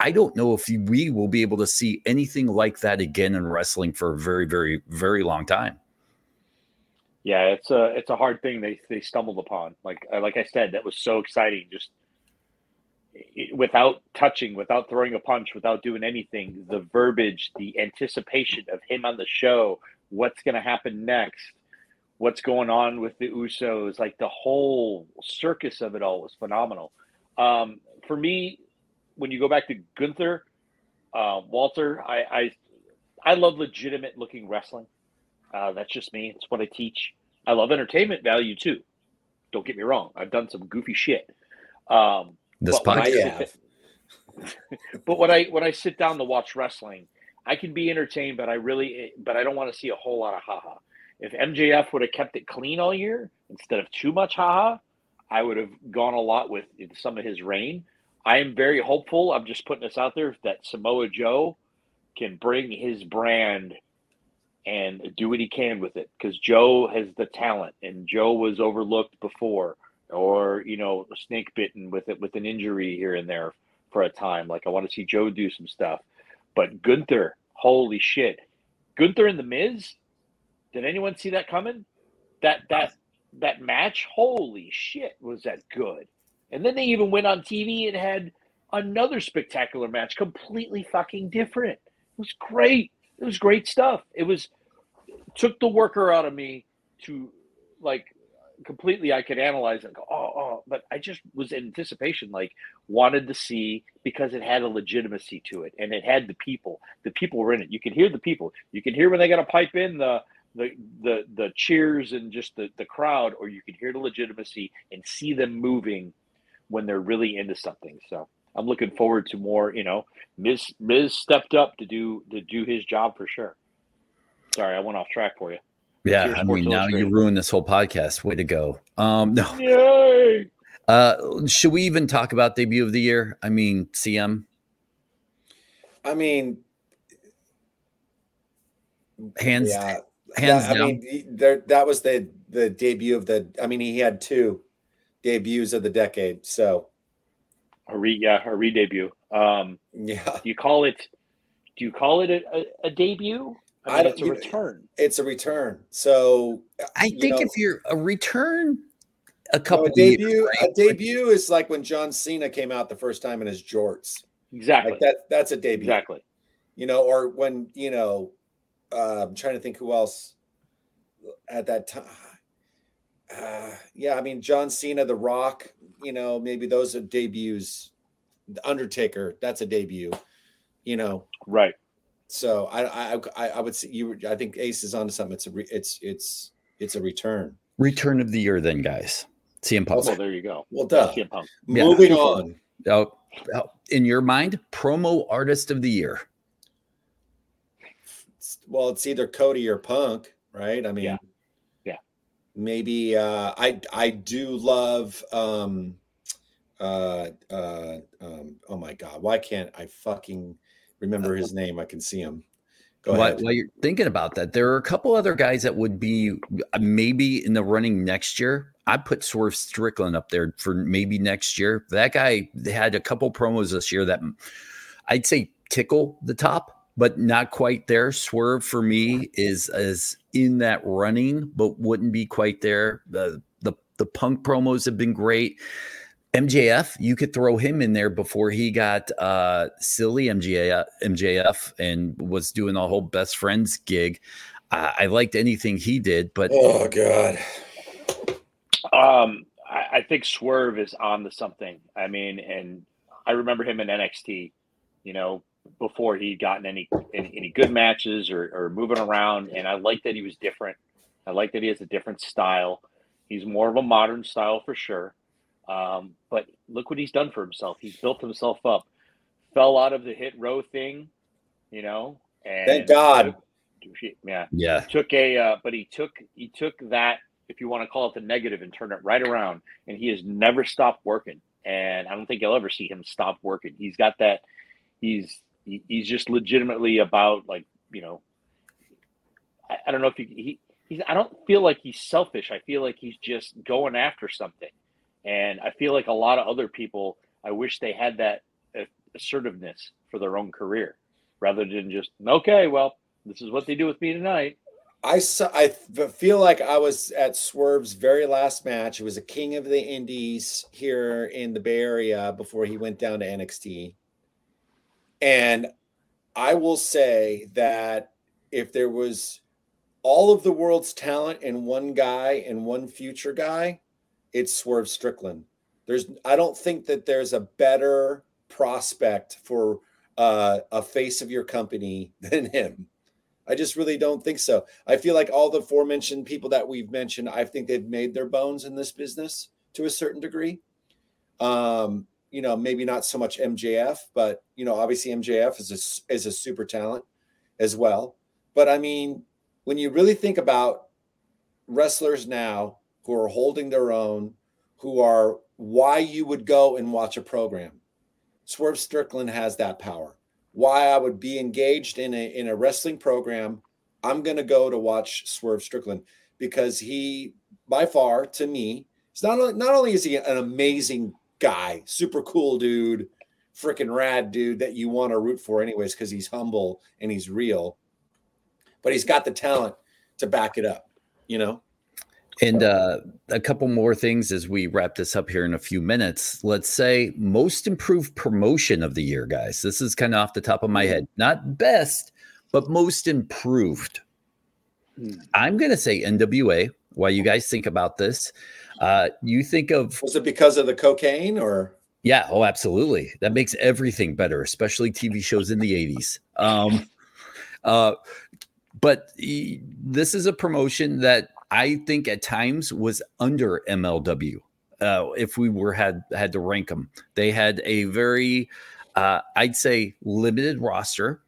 I don't know if we will be able to see anything like that again in wrestling for a very, very, very long time. Yeah, it's a it's a hard thing they they stumbled upon. Like like I said, that was so exciting. Just without touching, without throwing a punch, without doing anything, the verbiage, the anticipation of him on the show, what's going to happen next, what's going on with the Usos, like the whole circus of it all was phenomenal. Um, for me, when you go back to Gunther, uh, Walter, I, I, I love legitimate looking wrestling. Uh, that's just me. It's what I teach. I love entertainment value too. Don't get me wrong. I've done some goofy shit. Um, this podcast. but when I when I sit down to watch wrestling, I can be entertained, but I really but I don't want to see a whole lot of haha. If MJF would have kept it clean all year instead of too much haha, I would have gone a lot with some of his reign. I am very hopeful. I'm just putting this out there that Samoa Joe can bring his brand and do what he can with it because Joe has the talent and Joe was overlooked before or you know snake bitten with it with an injury here and there for a time. Like I want to see Joe do some stuff, but Gunther, holy shit, Gunther and the Miz. Did anyone see that coming? That that that match, holy shit, was that good? And then they even went on TV and had another spectacular match, completely fucking different. It was great. It was great stuff. It was took the worker out of me to like completely I could analyze and go, oh, oh, but I just was in anticipation, like wanted to see because it had a legitimacy to it and it had the people. The people were in it. You can hear the people. You can hear when they got to pipe in the the the the cheers and just the the crowd, or you can hear the legitimacy and see them moving when they're really into something. So I'm looking forward to more. You know, Miz Miz stepped up to do to do his job for sure. Sorry, I went off track for you. Yeah, I mean, now you ruined this whole podcast. Way to go. Um, no. Yay. Uh, should we even talk about debut of the year? I mean, CM. I mean, hands, yeah, hands that, down. I mean, there that was the the debut of the. I mean, he had two debuts of the decade. So, a re yeah, a re debut. Um, yeah. Do you call it? Do you call it a, a, a debut? I, mean, I it's a return. It's a return. So I think know, if you're a return, a couple a debut, years, right? a debut is like when John Cena came out the first time in his jorts. Exactly. Like that. That's a debut. Exactly. You know, or when you know, uh, I'm trying to think who else at that time. Uh, yeah, I mean John Cena, The Rock. You know, maybe those are debuts. The Undertaker, that's a debut. You know, right. So I I I would say you. I think Ace is onto something. It's a re, it's it's it's a return. Return of the year, then, guys. CM Punk. Well, there you go. Well, duh. CM Punk. Yeah. Moving on. Oh, oh, in your mind, promo artist of the year. Well, it's either Cody or Punk, right? I mean, yeah, yeah. Maybe uh, I I do love. um uh uh um oh my god why can't i fucking remember his name. I can see him. Go while, ahead. While you're thinking about that, there are a couple other guys that would be uh, maybe in the running next year. I put Swerve Strickland up there for maybe next year. That guy had a couple promos this year that I'd say tickle the top, but not quite there. Swerve for me is is in that running, but wouldn't be quite there. The the the punk promos have been great. MJF, you could throw him in there before he got uh, silly MJF, MJF and was doing the whole best friends gig. Uh, I liked anything he did, but oh god, um, I, I think Swerve is on to something. I mean, and I remember him in NXT. You know, before he'd gotten any any, any good matches or, or moving around. And I like that he was different. I like that he has a different style. He's more of a modern style for sure. Um, but look what he's done for himself. He's built himself up. Fell out of the hit row thing, you know. And Thank God. Yeah. Yeah. Took a, uh, but he took he took that, if you want to call it the negative, and turned it right around. And he has never stopped working. And I don't think you'll ever see him stop working. He's got that. He's he, he's just legitimately about like you know. I, I don't know if he, he he's. I don't feel like he's selfish. I feel like he's just going after something, and I feel like a lot of other people. I wish they had that assertiveness for their own career, rather than just okay. Well, this is what they do with me tonight. I saw, I feel like I was at Swerve's very last match. It was a King of the Indies here in the Bay Area before he went down to NXT. And I will say that if there was all of the world's talent in one guy and one future guy, it's Swerve Strickland. There's I don't think that there's a better prospect for uh, a face of your company than him. I just really don't think so. I feel like all the aforementioned people that we've mentioned, I think they've made their bones in this business to a certain degree. Um, you know, maybe not so much MJF, but you know, obviously MJF is a, is a super talent as well. But I mean, when you really think about wrestlers now who are holding their own, who are why you would go and watch a program, Swerve Strickland has that power why I would be engaged in a in a wrestling program, I'm going to go to watch Swerve Strickland because he, by far, to me, is not not only is he an amazing guy, super cool dude, freaking rad dude that you want to root for anyways because he's humble and he's real, but he's got the talent to back it up, you know. And uh, a couple more things as we wrap this up here in a few minutes. Let's say most improved promotion of the year, guys. This is kind of off the top of my head. Not best, but most improved. Hmm. I'm going to say NWA. While you guys think about this, uh, you think of. Was it because of the cocaine or? Yeah. Oh, absolutely. That makes everything better, especially TV shows in the 80s. Um, uh, but this is a promotion that I think at times was under MLW. Uh, if we were had had to rank them, they had a very, uh, I'd say, limited roster.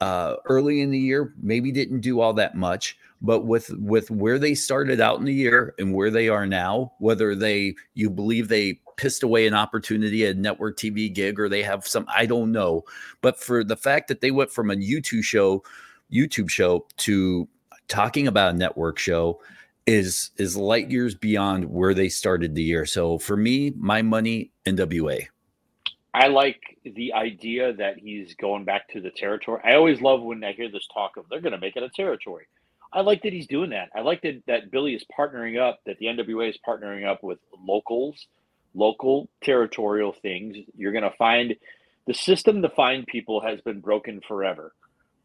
Uh, early in the year, maybe didn't do all that much, but with with where they started out in the year and where they are now, whether they you believe they pissed away an opportunity at network TV gig or they have some, I don't know, but for the fact that they went from a YouTube show, YouTube show to talking about a network show is is light years beyond where they started the year. So for me, my money NWA. I like the idea that he's going back to the territory. I always love when I hear this talk of they're going to make it a territory. I like that he's doing that. I like that that Billy is partnering up, that the NWA is partnering up with locals, local territorial things. You're going to find the system to find people has been broken forever.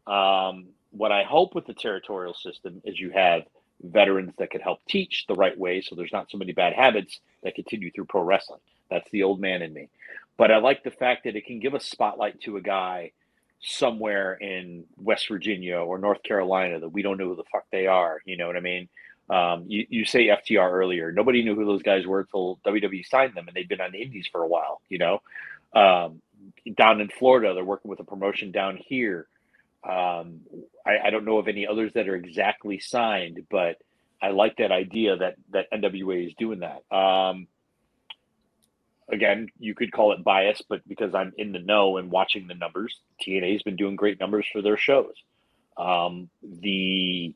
Um, what I hope with the territorial system is you have veterans that could help teach the right way so there's not so many bad habits that continue through pro wrestling. That's the old man in me. But I like the fact that it can give a spotlight to a guy somewhere in West Virginia or North Carolina that we don't know who the fuck they are. You know what I mean? Um, you, you say FTR earlier. Nobody knew who those guys were until WWE signed them and they'd been on the indies for a while, you know? Um, down in Florida, they're working with a promotion down here um, I, I, don't know of any others that are exactly signed, but I like that idea that that NWA is doing that. Um, again, you could call it bias, but because I'm in the know and watching the numbers, TNA has been doing great numbers for their shows. Um, the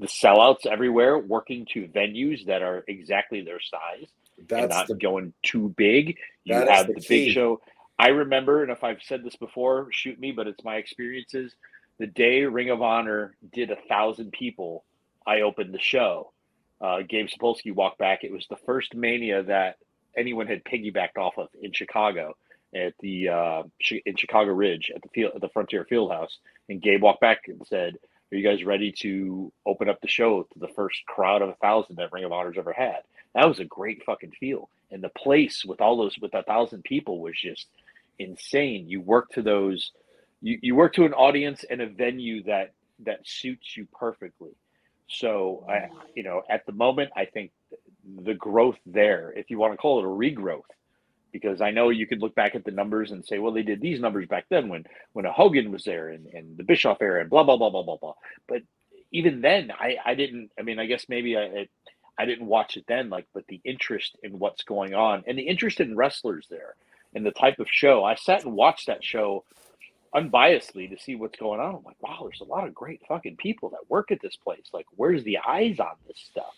the sellouts everywhere, working to venues that are exactly their size That's and not the, going too big. You have the, the big show. I remember, and if I've said this before, shoot me, but it's my experiences. The day Ring of Honor did a thousand people, I opened the show. Uh, Gabe Sapolsky walked back. It was the first Mania that anyone had piggybacked off of in Chicago at the uh, in Chicago Ridge at the field at the Frontier Fieldhouse. And Gabe walked back and said, "Are you guys ready to open up the show to the first crowd of a thousand that Ring of Honor's ever had?" That was a great fucking feel, and the place with all those with a thousand people was just insane. You work to those, you, you work to an audience and a venue that that suits you perfectly. So I, you know, at the moment, I think the growth there, if you want to call it a regrowth, because I know you could look back at the numbers and say, well, they did these numbers back then when when a Hogan was there and, and the Bischoff era and blah blah blah blah blah blah. But even then, I I didn't. I mean, I guess maybe I I, I didn't watch it then, like, but the interest in what's going on and the interest in wrestlers there and the type of show. I sat and watched that show unbiasedly to see what's going on. I'm like, wow, there's a lot of great fucking people that work at this place. Like, where's the eyes on this stuff?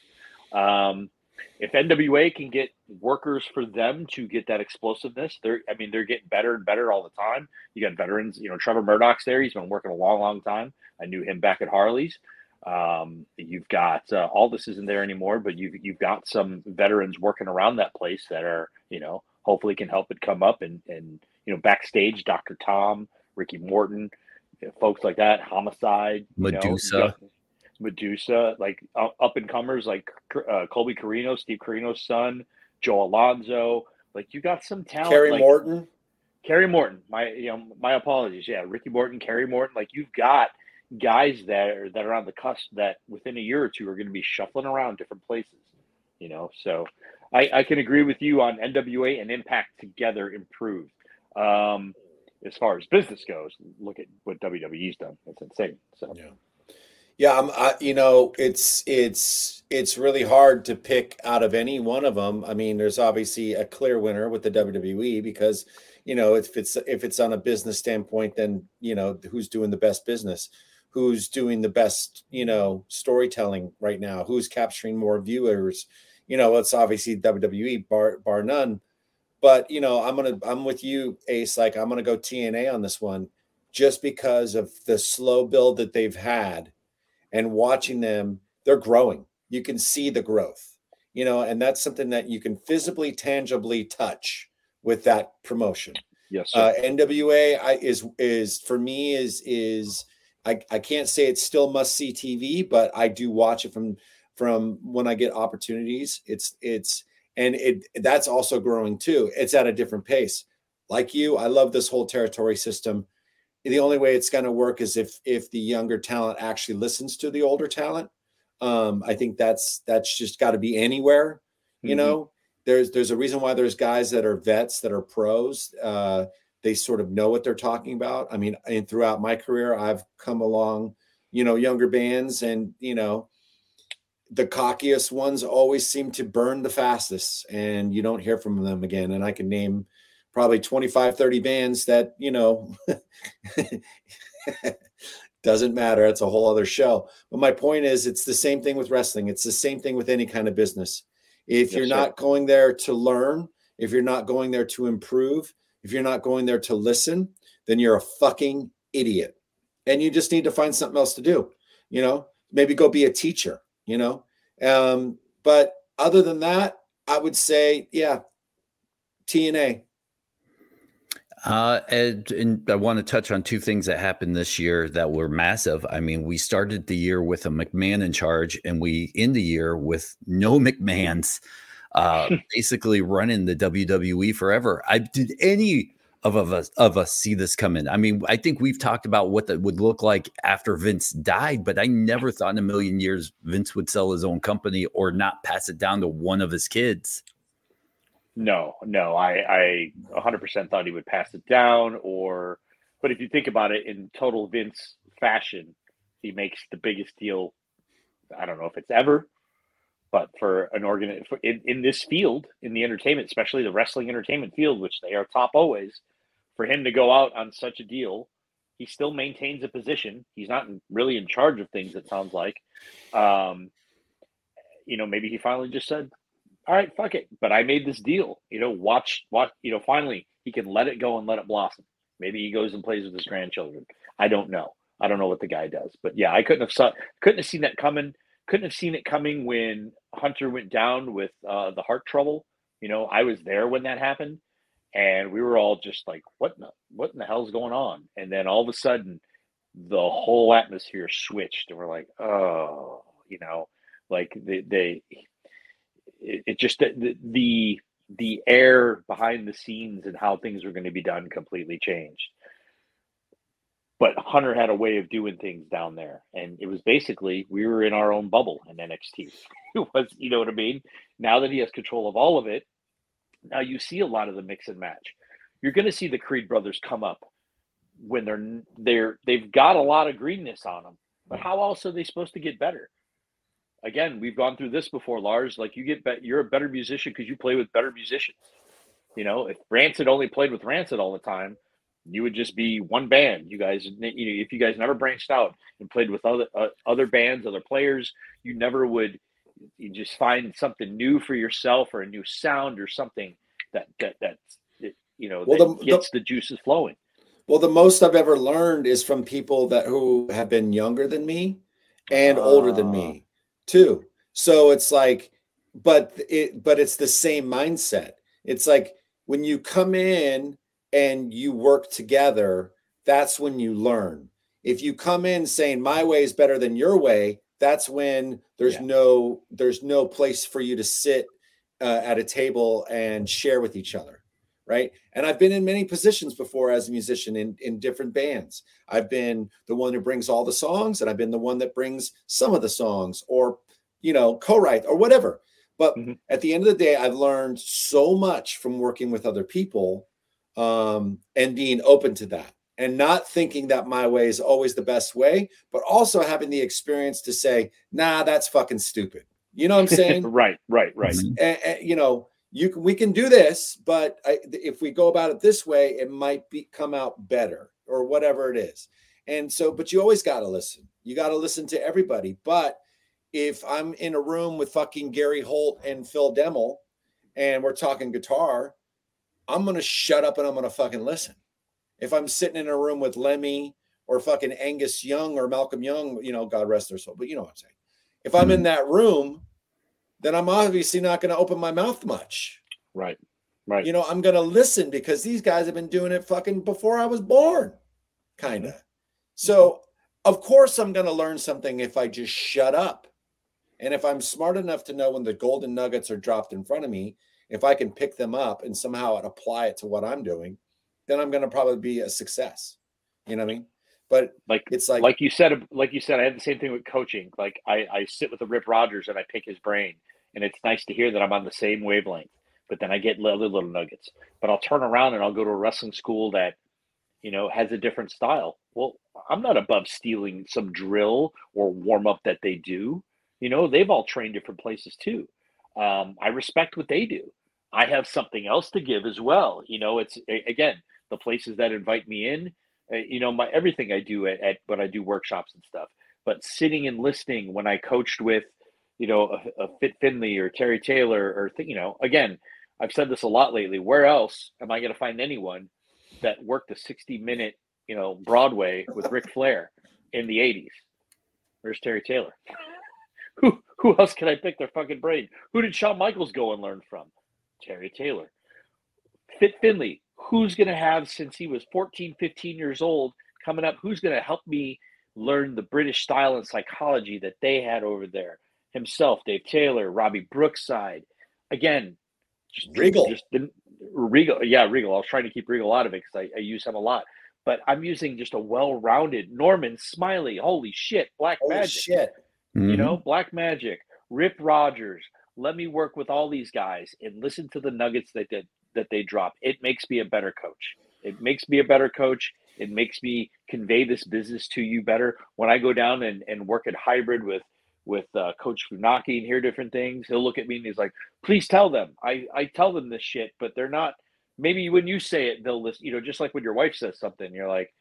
Um, if NWA can get workers for them to get that explosiveness, they're I mean they're getting better and better all the time. You got veterans, you know, Trevor Murdoch's there. He's been working a long, long time. I knew him back at Harley's. Um, you've got uh, all this isn't there anymore, but you've you've got some veterans working around that place that are you know hopefully can help it come up and and you know backstage, Doctor Tom, Ricky Morton, folks like that, Homicide, Medusa. You know, Medusa, like uh, up and comers like uh, Colby Corino, Steve Corino's son, Joe Alonzo. Like you got some talent. Kerry like, Morton. Kerry Morton. My you know my apologies. Yeah, Ricky Morton, Kerry Morton. Like you've got guys that are that are on the cusp that within a year or two are going to be shuffling around different places. You know, so I, I can agree with you on NWA and Impact together improved. Um, as far as business goes, look at what WWE's done. It's insane. So yeah. Yeah, I'm, I, you know, it's it's it's really hard to pick out of any one of them. I mean, there's obviously a clear winner with the WWE because, you know, if it's if it's on a business standpoint, then you know who's doing the best business, who's doing the best, you know, storytelling right now, who's capturing more viewers. You know, it's obviously WWE, bar bar none. But you know, I'm gonna I'm with you, Ace. Like I'm gonna go TNA on this one, just because of the slow build that they've had and watching them, they're growing. You can see the growth, you know, and that's something that you can physically, tangibly touch with that promotion. Yes, uh, NWA I, is is for me is is I, I can't say it's still must see TV, but I do watch it from from when I get opportunities. It's it's and it that's also growing too. It's at a different pace. Like you, I love this whole territory system the only way it's going to work is if if the younger talent actually listens to the older talent um i think that's that's just got to be anywhere you mm-hmm. know there's there's a reason why there's guys that are vets that are pros uh they sort of know what they're talking about i mean and throughout my career i've come along you know younger bands and you know the cockiest ones always seem to burn the fastest and you don't hear from them again and i can name probably 25, 30 bands that, you know, doesn't matter. It's a whole other show. But my point is, it's the same thing with wrestling. It's the same thing with any kind of business. If yes, you're not going there to learn, if you're not going there to improve, if you're not going there to listen, then you're a fucking idiot. And you just need to find something else to do. You know, maybe go be a teacher, you know. Um, but other than that, I would say, yeah, TNA. Uh, and, and, I want to touch on two things that happened this year that were massive. I mean, we started the year with a McMahon in charge, and we end the year with no McMahons, uh, basically running the WWE forever. I did any of, of us of us see this coming? I mean, I think we've talked about what that would look like after Vince died, but I never thought in a million years Vince would sell his own company or not pass it down to one of his kids. No, no, I, I 100% thought he would pass it down. Or, but if you think about it in total Vince fashion, he makes the biggest deal. I don't know if it's ever, but for an organ in, in this field, in the entertainment, especially the wrestling entertainment field, which they are top always, for him to go out on such a deal, he still maintains a position. He's not really in charge of things. It sounds like, um, you know, maybe he finally just said, all right, fuck it. But I made this deal. You know, watch, watch. You know, finally he can let it go and let it blossom. Maybe he goes and plays with his grandchildren. I don't know. I don't know what the guy does. But yeah, I couldn't have saw, couldn't have seen that coming. Couldn't have seen it coming when Hunter went down with uh, the heart trouble. You know, I was there when that happened, and we were all just like, "What in the what in the hell's going on?" And then all of a sudden, the whole atmosphere switched, and we're like, "Oh," you know, like they, they it, it just the, the the air behind the scenes and how things were going to be done completely changed. But Hunter had a way of doing things down there, and it was basically we were in our own bubble in NXT. It was, you know what I mean. Now that he has control of all of it, now you see a lot of the mix and match. You're going to see the Creed brothers come up when they're they're they've got a lot of greenness on them. But how else are they supposed to get better? Again, we've gone through this before, Lars. Like you get, be- you're a better musician because you play with better musicians. You know, if Rancid only played with Rancid all the time, you would just be one band. You guys, you know, if you guys never branched out and played with other uh, other bands, other players, you never would. You just find something new for yourself or a new sound or something that that that you know well, that the, gets the, the juices flowing. Well, the most I've ever learned is from people that who have been younger than me and uh. older than me ah. too. So it's like, but it but it's the same mindset. It's like when you come in and you work together, that's when you learn. If you come in saying my way is better than your way, that's when there's yeah. no there's no place for you to sit uh, at a table and share with each other right and i've been in many positions before as a musician in, in different bands i've been the one who brings all the songs and i've been the one that brings some of the songs or you know co-write or whatever but mm-hmm. at the end of the day i've learned so much from working with other people um, and being open to that and not thinking that my way is always the best way, but also having the experience to say, nah, that's fucking stupid. You know what I'm saying? right, right, right. Mm-hmm. And, and, you know, you can, we can do this, but I, if we go about it this way, it might be come out better or whatever it is. And so, but you always got to listen. You got to listen to everybody. But if I'm in a room with fucking Gary Holt and Phil Demmel and we're talking guitar, I'm going to shut up and I'm going to fucking listen. If I'm sitting in a room with Lemmy or fucking Angus Young or Malcolm Young, you know, God rest their soul, but you know what I'm saying. If I'm in mm-hmm. that room, then I'm obviously not going to open my mouth much. Right. Right. You know, I'm going to listen because these guys have been doing it fucking before I was born, kind of. So, of course, I'm going to learn something if I just shut up. And if I'm smart enough to know when the golden nuggets are dropped in front of me if I can pick them up and somehow apply it to what I'm doing, then I'm going to probably be a success. You know what I mean? But like it's like like you said, like you said, I had the same thing with coaching. Like I, I sit with a Rip Rogers and I pick his brain, and it's nice to hear that I'm on the same wavelength. But then I get little little nuggets. But I'll turn around and I'll go to a wrestling school that, you know, has a different style. Well, I'm not above stealing some drill or warm up that they do. You know, they've all trained different places too. Um, I respect what they do. I have something else to give as well. You know, it's again the places that invite me in. Uh, you know, my everything I do at, at when I do workshops and stuff. But sitting and listening when I coached with, you know, a, a Fit Finlay or Terry Taylor or th- you know, again, I've said this a lot lately. Where else am I going to find anyone that worked a sixty minute, you know, Broadway with Ric Flair in the eighties? Where's Terry Taylor? who who else can I pick their fucking brain? Who did Shawn Michaels go and learn from? Terry Taylor. Fit Finlay, who's going to have since he was 14, 15 years old coming up, who's going to help me learn the British style and psychology that they had over there? Himself, Dave Taylor, Robbie Brookside. Again, just, Regal. Just the, Regal. Yeah, Regal. I was trying to keep Regal out of it because I, I, use him a lot. But I'm using just a well-rounded Norman Smiley. Holy shit, Black Holy Magic. Shit. Mm-hmm. You know, Black Magic, Rip Rogers, let me work with all these guys and listen to the nuggets that that, that they drop. It makes me a better coach. It makes me a better coach. It makes me convey this business to you better. When I go down and, and work at hybrid with with uh, Coach Funaki and hear different things, he'll look at me and he's like, "Please tell them." I I tell them this shit, but they're not. Maybe when you say it, they'll listen. You know, just like when your wife says something, you're like,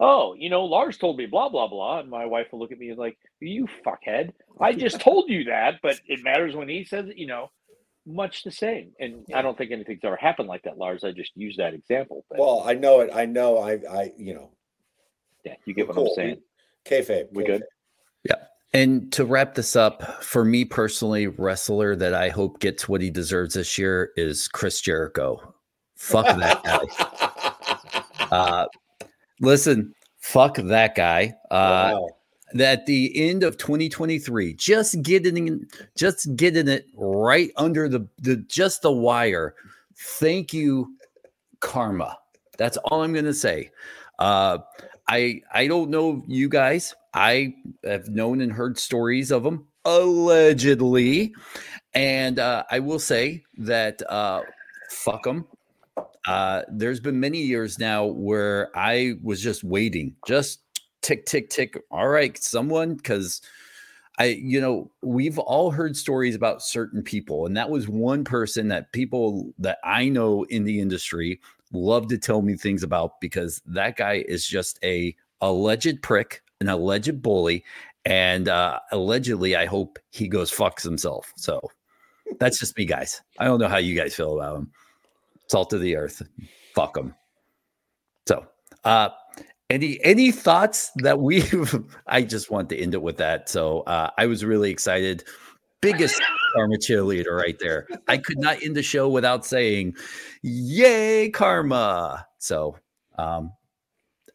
oh, you know, Lars told me blah, blah, blah. And my wife will look at me and like, you fuckhead. I just told you that, but it matters when he says it, you know, much the same. And yeah. I don't think anything's ever happened like that, Lars. I just use that example. But, well, I know it. I know I, I, you know. Yeah, you get what cool. I'm saying. Kayfabe. We good? Yeah. And to wrap this up, for me personally, wrestler that I hope gets what he deserves this year is Chris Jericho. Fuck that guy. uh, Listen, fuck that guy. Uh, wow. That the end of 2023, just getting just getting it right under the, the just the wire. Thank you, karma. That's all I'm gonna say. Uh, I I don't know you guys. I have known and heard stories of them allegedly, and uh, I will say that uh, fuck them. Uh, there's been many years now where I was just waiting, just tick, tick, tick. All right, someone, because I, you know, we've all heard stories about certain people, and that was one person that people that I know in the industry love to tell me things about because that guy is just a alleged prick, an alleged bully, and uh, allegedly, I hope he goes fucks himself. So that's just me, guys. I don't know how you guys feel about him. Salt of the earth, fuck him. So, uh, any any thoughts that we've? I just want to end it with that. So uh, I was really excited. Biggest karma cheerleader right there. I could not end the show without saying, "Yay, karma!" So, um,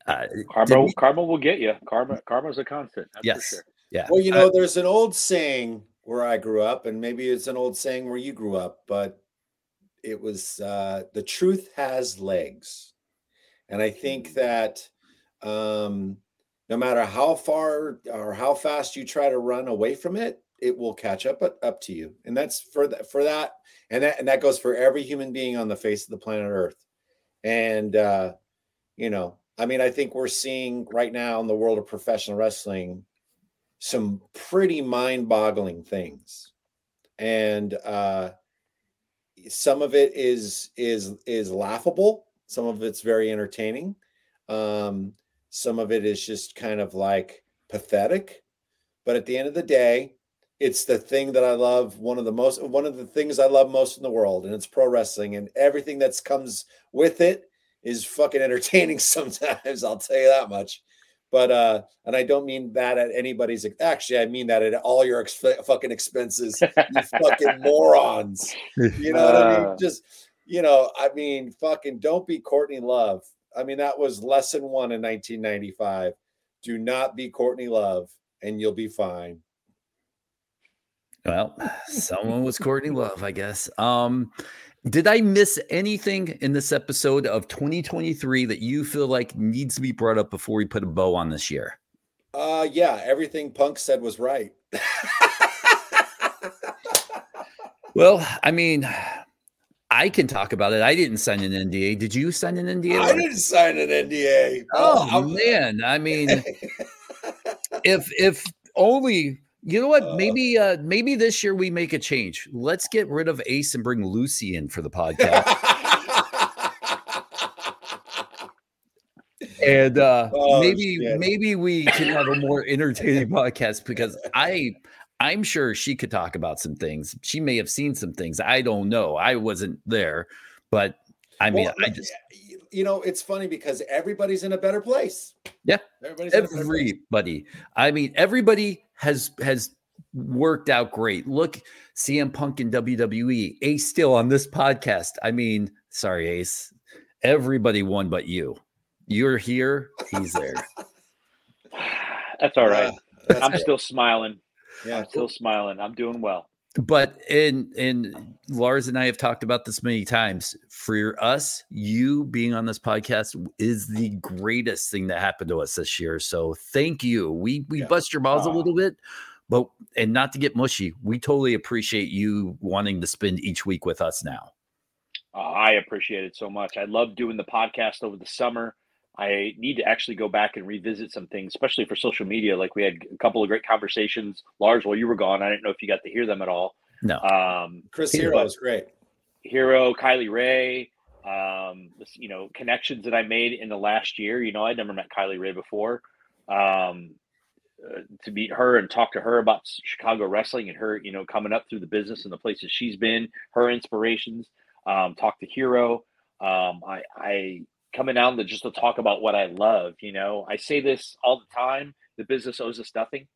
uh, karma, we, karma will get you. Karma, karma's a constant. yes. Sure. Yeah. Well, you know, uh, there's an old saying where I grew up, and maybe it's an old saying where you grew up, but it was uh, the truth has legs, and I think that um, no matter how far or how fast you try to run away from it, it will catch up up to you. And that's for that for that and that and that goes for every human being on the face of the planet Earth. And uh, you know, I mean, I think we're seeing right now in the world of professional wrestling some pretty mind-boggling things. And uh some of it is is is laughable, some of it's very entertaining. Um some of it is just kind of like pathetic. But at the end of the day, it's the thing that I love. One of the most, one of the things I love most in the world, and it's pro wrestling, and everything that's comes with it is fucking entertaining. Sometimes I'll tell you that much. But uh, and I don't mean that at anybody's. Actually, I mean that at all your ex- fucking expenses. You fucking morons. You know what I mean? Uh. Just you know, I mean, fucking don't be Courtney Love. I mean, that was lesson one in 1995. Do not be Courtney Love, and you'll be fine. Well, someone was Courtney Love, I guess. Um, did I miss anything in this episode of 2023 that you feel like needs to be brought up before we put a bow on this year? Uh, yeah, everything Punk said was right. well, I mean, I can talk about it. I didn't sign an NDA. Did you sign an NDA? I didn't sign an NDA. Oh, oh man, I mean, if if only you know what? Uh, maybe uh maybe this year we make a change. Let's get rid of Ace and bring Lucy in for the podcast. and uh oh, maybe shit. maybe we can have a more entertaining podcast because I I'm sure she could talk about some things. She may have seen some things. I don't know. I wasn't there, but I mean, well, I just you know, it's funny because everybody's in a better place. Yeah, everybody's everybody. I mean, everybody has has worked out great. Look, CM Punk in WWE, Ace still on this podcast. I mean, sorry, Ace. Everybody won but you. You're here. He's there. That's all right. Uh, I'm still smiling. Yeah, I'm still smiling. I'm doing well. But and and Lars and I have talked about this many times. For us, you being on this podcast is the greatest thing that happened to us this year. So thank you. We we yeah. bust your balls a little bit, but and not to get mushy, we totally appreciate you wanting to spend each week with us now. Uh, I appreciate it so much. I love doing the podcast over the summer. I need to actually go back and revisit some things, especially for social media. Like we had a couple of great conversations. Lars, while you were gone, I didn't know if you got to hear them at all. No. Um, Chris Hero was great. Hero, Kylie Rae, um, you know, connections that I made in the last year. You know, I'd never met Kylie Rae before. Um, uh, to meet her and talk to her about Chicago wrestling and her, you know, coming up through the business and the places she's been, her inspirations. Um, talk to Hero. Um, I, I coming down to just to talk about what I love. You know, I say this all the time. The business owes us nothing.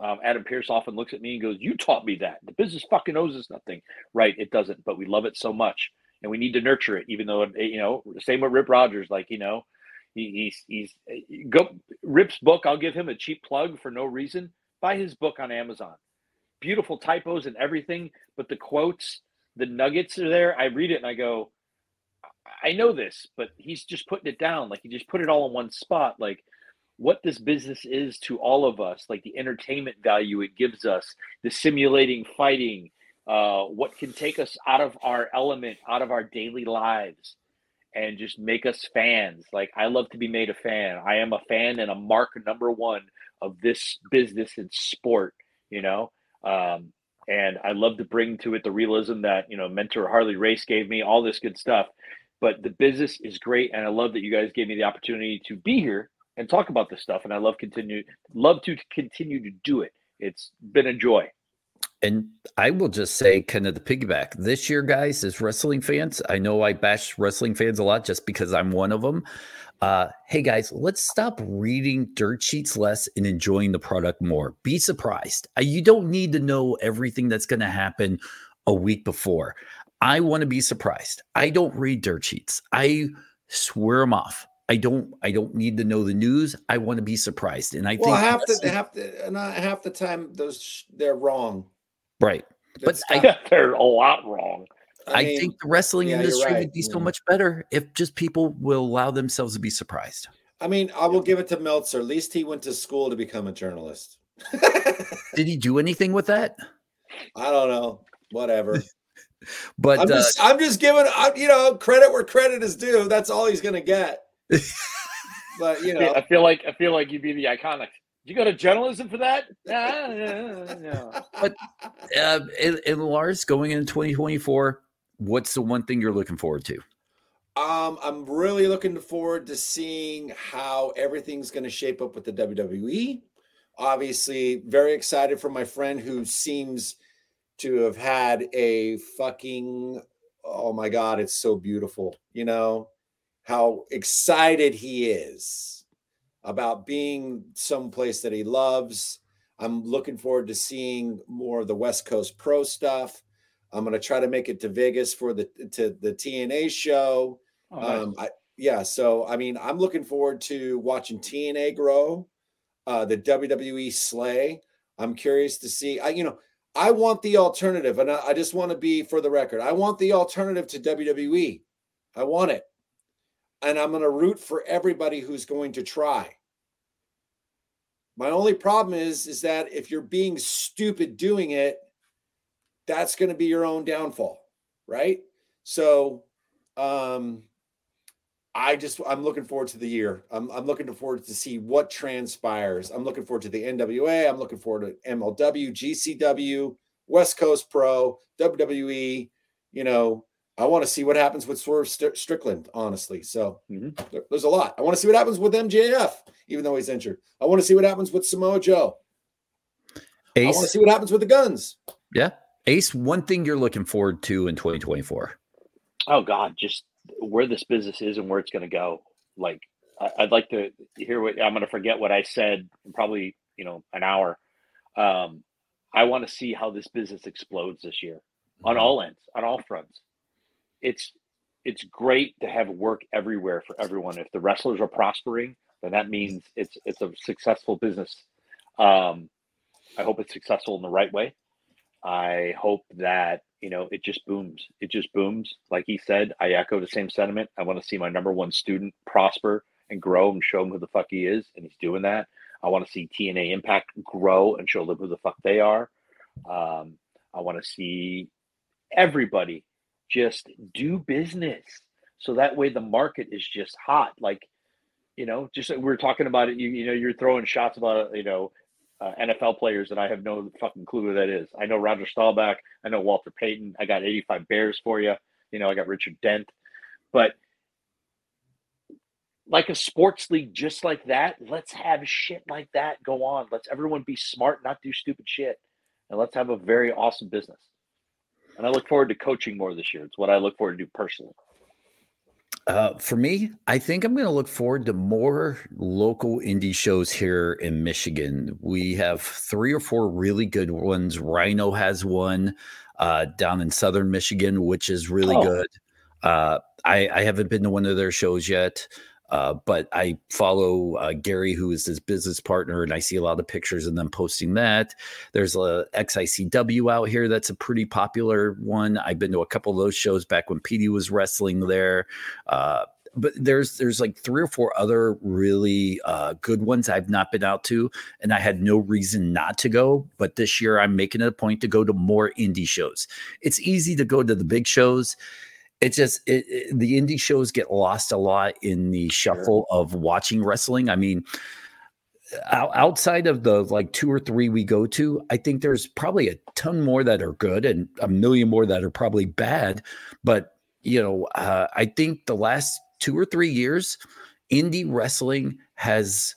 Um, Adam Pearce often looks at me and goes, "You taught me that. The business fucking owes us nothing." Right? It doesn't, but we love it so much, and we need to nurture it. Even though, you know, same with Rip Rogers. Like, you know, He, he's he's go Rip's book. I'll give him a cheap plug for no reason. Buy his book on Amazon. Beautiful typos and everything, but the quotes, the nuggets are there. I read it and I go, I know this, but he's just putting it down. Like he just put it all in one spot. Like what this business is to all of us, like the entertainment value it gives us, the simulating fighting, uh, what can take us out of our element, out of our daily lives, and just make us fans. Like I love to be made a fan. I am a fan and a mark number one of this business and sport. You know, um, and I love to bring to it the realism that you know mentor Harley Race gave me, all this good stuff. But the business is great, and I love that you guys gave me the opportunity to be here and talk about this stuff. And I love continue love to continue to do it. It's been a joy. And I will just say, kind of the piggyback this year, guys, as wrestling fans, I know I bash wrestling fans a lot just because I'm one of them. Uh, hey guys, let's stop reading dirt sheets less and enjoying the product more. Be surprised. You don't need to know everything that's going to happen a week before. I want to be surprised. I don't read dirt sheets. I swear them off. I don't. I don't need to know the news. I want to be surprised, and I well, think half the half the uh, and half the time those they're wrong. Right, but I, they're a lot wrong. I, I mean, think the wrestling yeah, industry right. would be so mm-hmm. much better if just people will allow themselves to be surprised. I mean, I will give it to Meltzer. At least he went to school to become a journalist. Did he do anything with that? I don't know. Whatever. But I'm just, uh, I'm just giving, you know, credit where credit is due. That's all he's going to get. but you know, I feel like I feel like you'd be the iconic. You go to journalism for that? Yeah, But uh, and, and Lars, going into 2024, what's the one thing you're looking forward to? Um, I'm really looking forward to seeing how everything's going to shape up with the WWE. Obviously, very excited for my friend who seems to have had a fucking oh my god, it's so beautiful. You know, how excited he is about being someplace that he loves. I'm looking forward to seeing more of the West Coast Pro stuff. I'm going to try to make it to Vegas for the to the TNA show. Oh, nice. um, I, yeah, so I mean, I'm looking forward to watching TNA grow, uh, the WWE slay. I'm curious to see. I you know I want the alternative, and I, I just want to be for the record. I want the alternative to WWE. I want it and I'm going to root for everybody who's going to try. My only problem is is that if you're being stupid doing it, that's going to be your own downfall, right? So, um I just I'm looking forward to the year. I'm I'm looking forward to see what transpires. I'm looking forward to the NWA. I'm looking forward to MLW, GCW, West Coast Pro, WWE. You know, I want to see what happens with Swerve Strickland, honestly. So mm-hmm. there, there's a lot. I want to see what happens with MJF, even though he's injured. I want to see what happens with Samoa Joe. Ace. I want to see what happens with the Gunns. Yeah. Ace, one thing you're looking forward to in 2024. Oh God, just where this business is and where it's going to go. Like, I'd like to hear what I'm going to forget what I said in probably, you know, an hour. Um, I want to see how this business explodes this year on mm-hmm. all ends, on all fronts it's it's great to have work everywhere for everyone. If the wrestlers are prospering, then that means it's it's a successful business. Um, I hope it's successful in the right way. I hope that you know it just booms. It just booms. Like he said, I echo the same sentiment. I want to see my number one student prosper and grow and show him who the fuck he is, and he's doing that. I want to see TNA Impact grow and show them who the fuck they are. Um, I want to see everybody just do business so that way the market is just hot like you know just we we're talking about it you, you know you're throwing shots about you know uh, NFL players that I have no fucking clue who that is. I know Roger Staubach, I know Walter Payton, I got 85 Bears for you. You know, I got Richard Dent. But like a sports league just like that, let's have shit like that go on. Let's everyone be smart, not do stupid shit. And let's have a very awesome business and I look forward to coaching more this year. It's what I look forward to do personally. Uh, for me, I think I'm going to look forward to more local indie shows here in Michigan. We have three or four really good ones. Rhino has one uh, down in southern Michigan, which is really oh. good. Uh, I, I, haven't been to one of their shows yet. Uh, but I follow uh, Gary, who is his business partner, and I see a lot of pictures of them posting that. There's a XICW out here that's a pretty popular one. I've been to a couple of those shows back when Petey was wrestling there. Uh, but there's there's like three or four other really uh, good ones I've not been out to, and I had no reason not to go. But this year, I'm making it a point to go to more indie shows. It's easy to go to the big shows. It just it, it, the indie shows get lost a lot in the shuffle of watching wrestling. I mean, outside of the like two or three we go to, I think there's probably a ton more that are good and a million more that are probably bad. But you know, uh, I think the last two or three years, indie wrestling has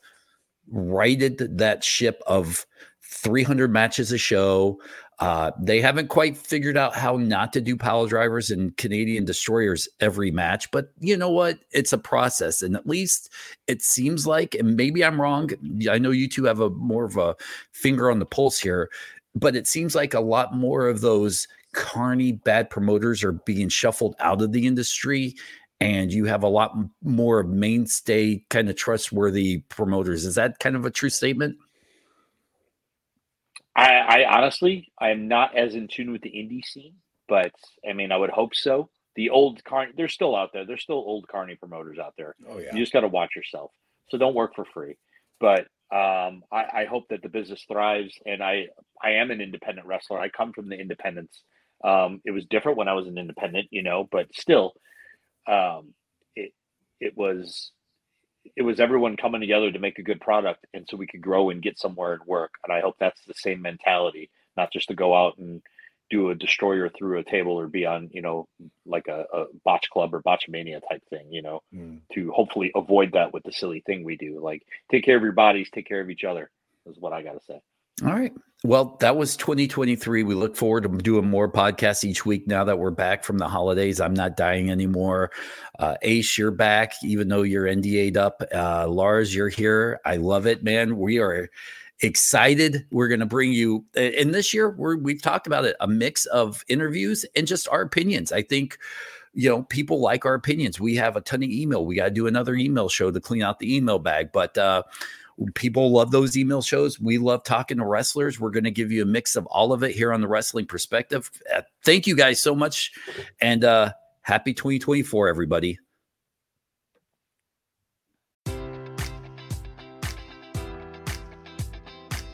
righted that ship of 300 matches a show. Uh, they haven't quite figured out how not to do pile drivers and Canadian destroyers every match, but you know what? It's a process, and at least it seems like, and maybe I'm wrong. I know you two have a more of a finger on the pulse here, but it seems like a lot more of those carny bad promoters are being shuffled out of the industry and you have a lot more mainstay kind of trustworthy promoters. Is that kind of a true statement? I, I honestly, I am not as in tune with the indie scene, but I mean, I would hope so. The old carny, they're still out there. There's still old carny promoters out there. Oh yeah. You just got to watch yourself. So don't work for free. But um, I, I, hope that the business thrives. And I, I am an independent wrestler. I come from the independents. Um, it was different when I was an independent, you know, but still, um, it it was it was everyone coming together to make a good product and so we could grow and get somewhere and work. And i hope that's the same mentality not just to go out and do a destroyer through a table or be on you know like a, a botch club or botchamania type thing you know mm. to hopefully avoid that with the silly thing we do. Like take care of your bodies take care of each other is what i gotta say all right. Well, that was 2023. We look forward to doing more podcasts each week now that we're back from the holidays. I'm not dying anymore. Uh, Ace, you're back, even though you're NDA'd up. Uh, Lars, you're here. I love it, man. We are excited. We're going to bring you, and this year we're, we've talked about it, a mix of interviews and just our opinions. I think you know, people like our opinions. We have a ton of email. We got to do another email show to clean out the email bag. But uh, People love those email shows. We love talking to wrestlers. We're going to give you a mix of all of it here on the Wrestling Perspective. Uh, thank you guys so much. And uh, happy 2024, everybody.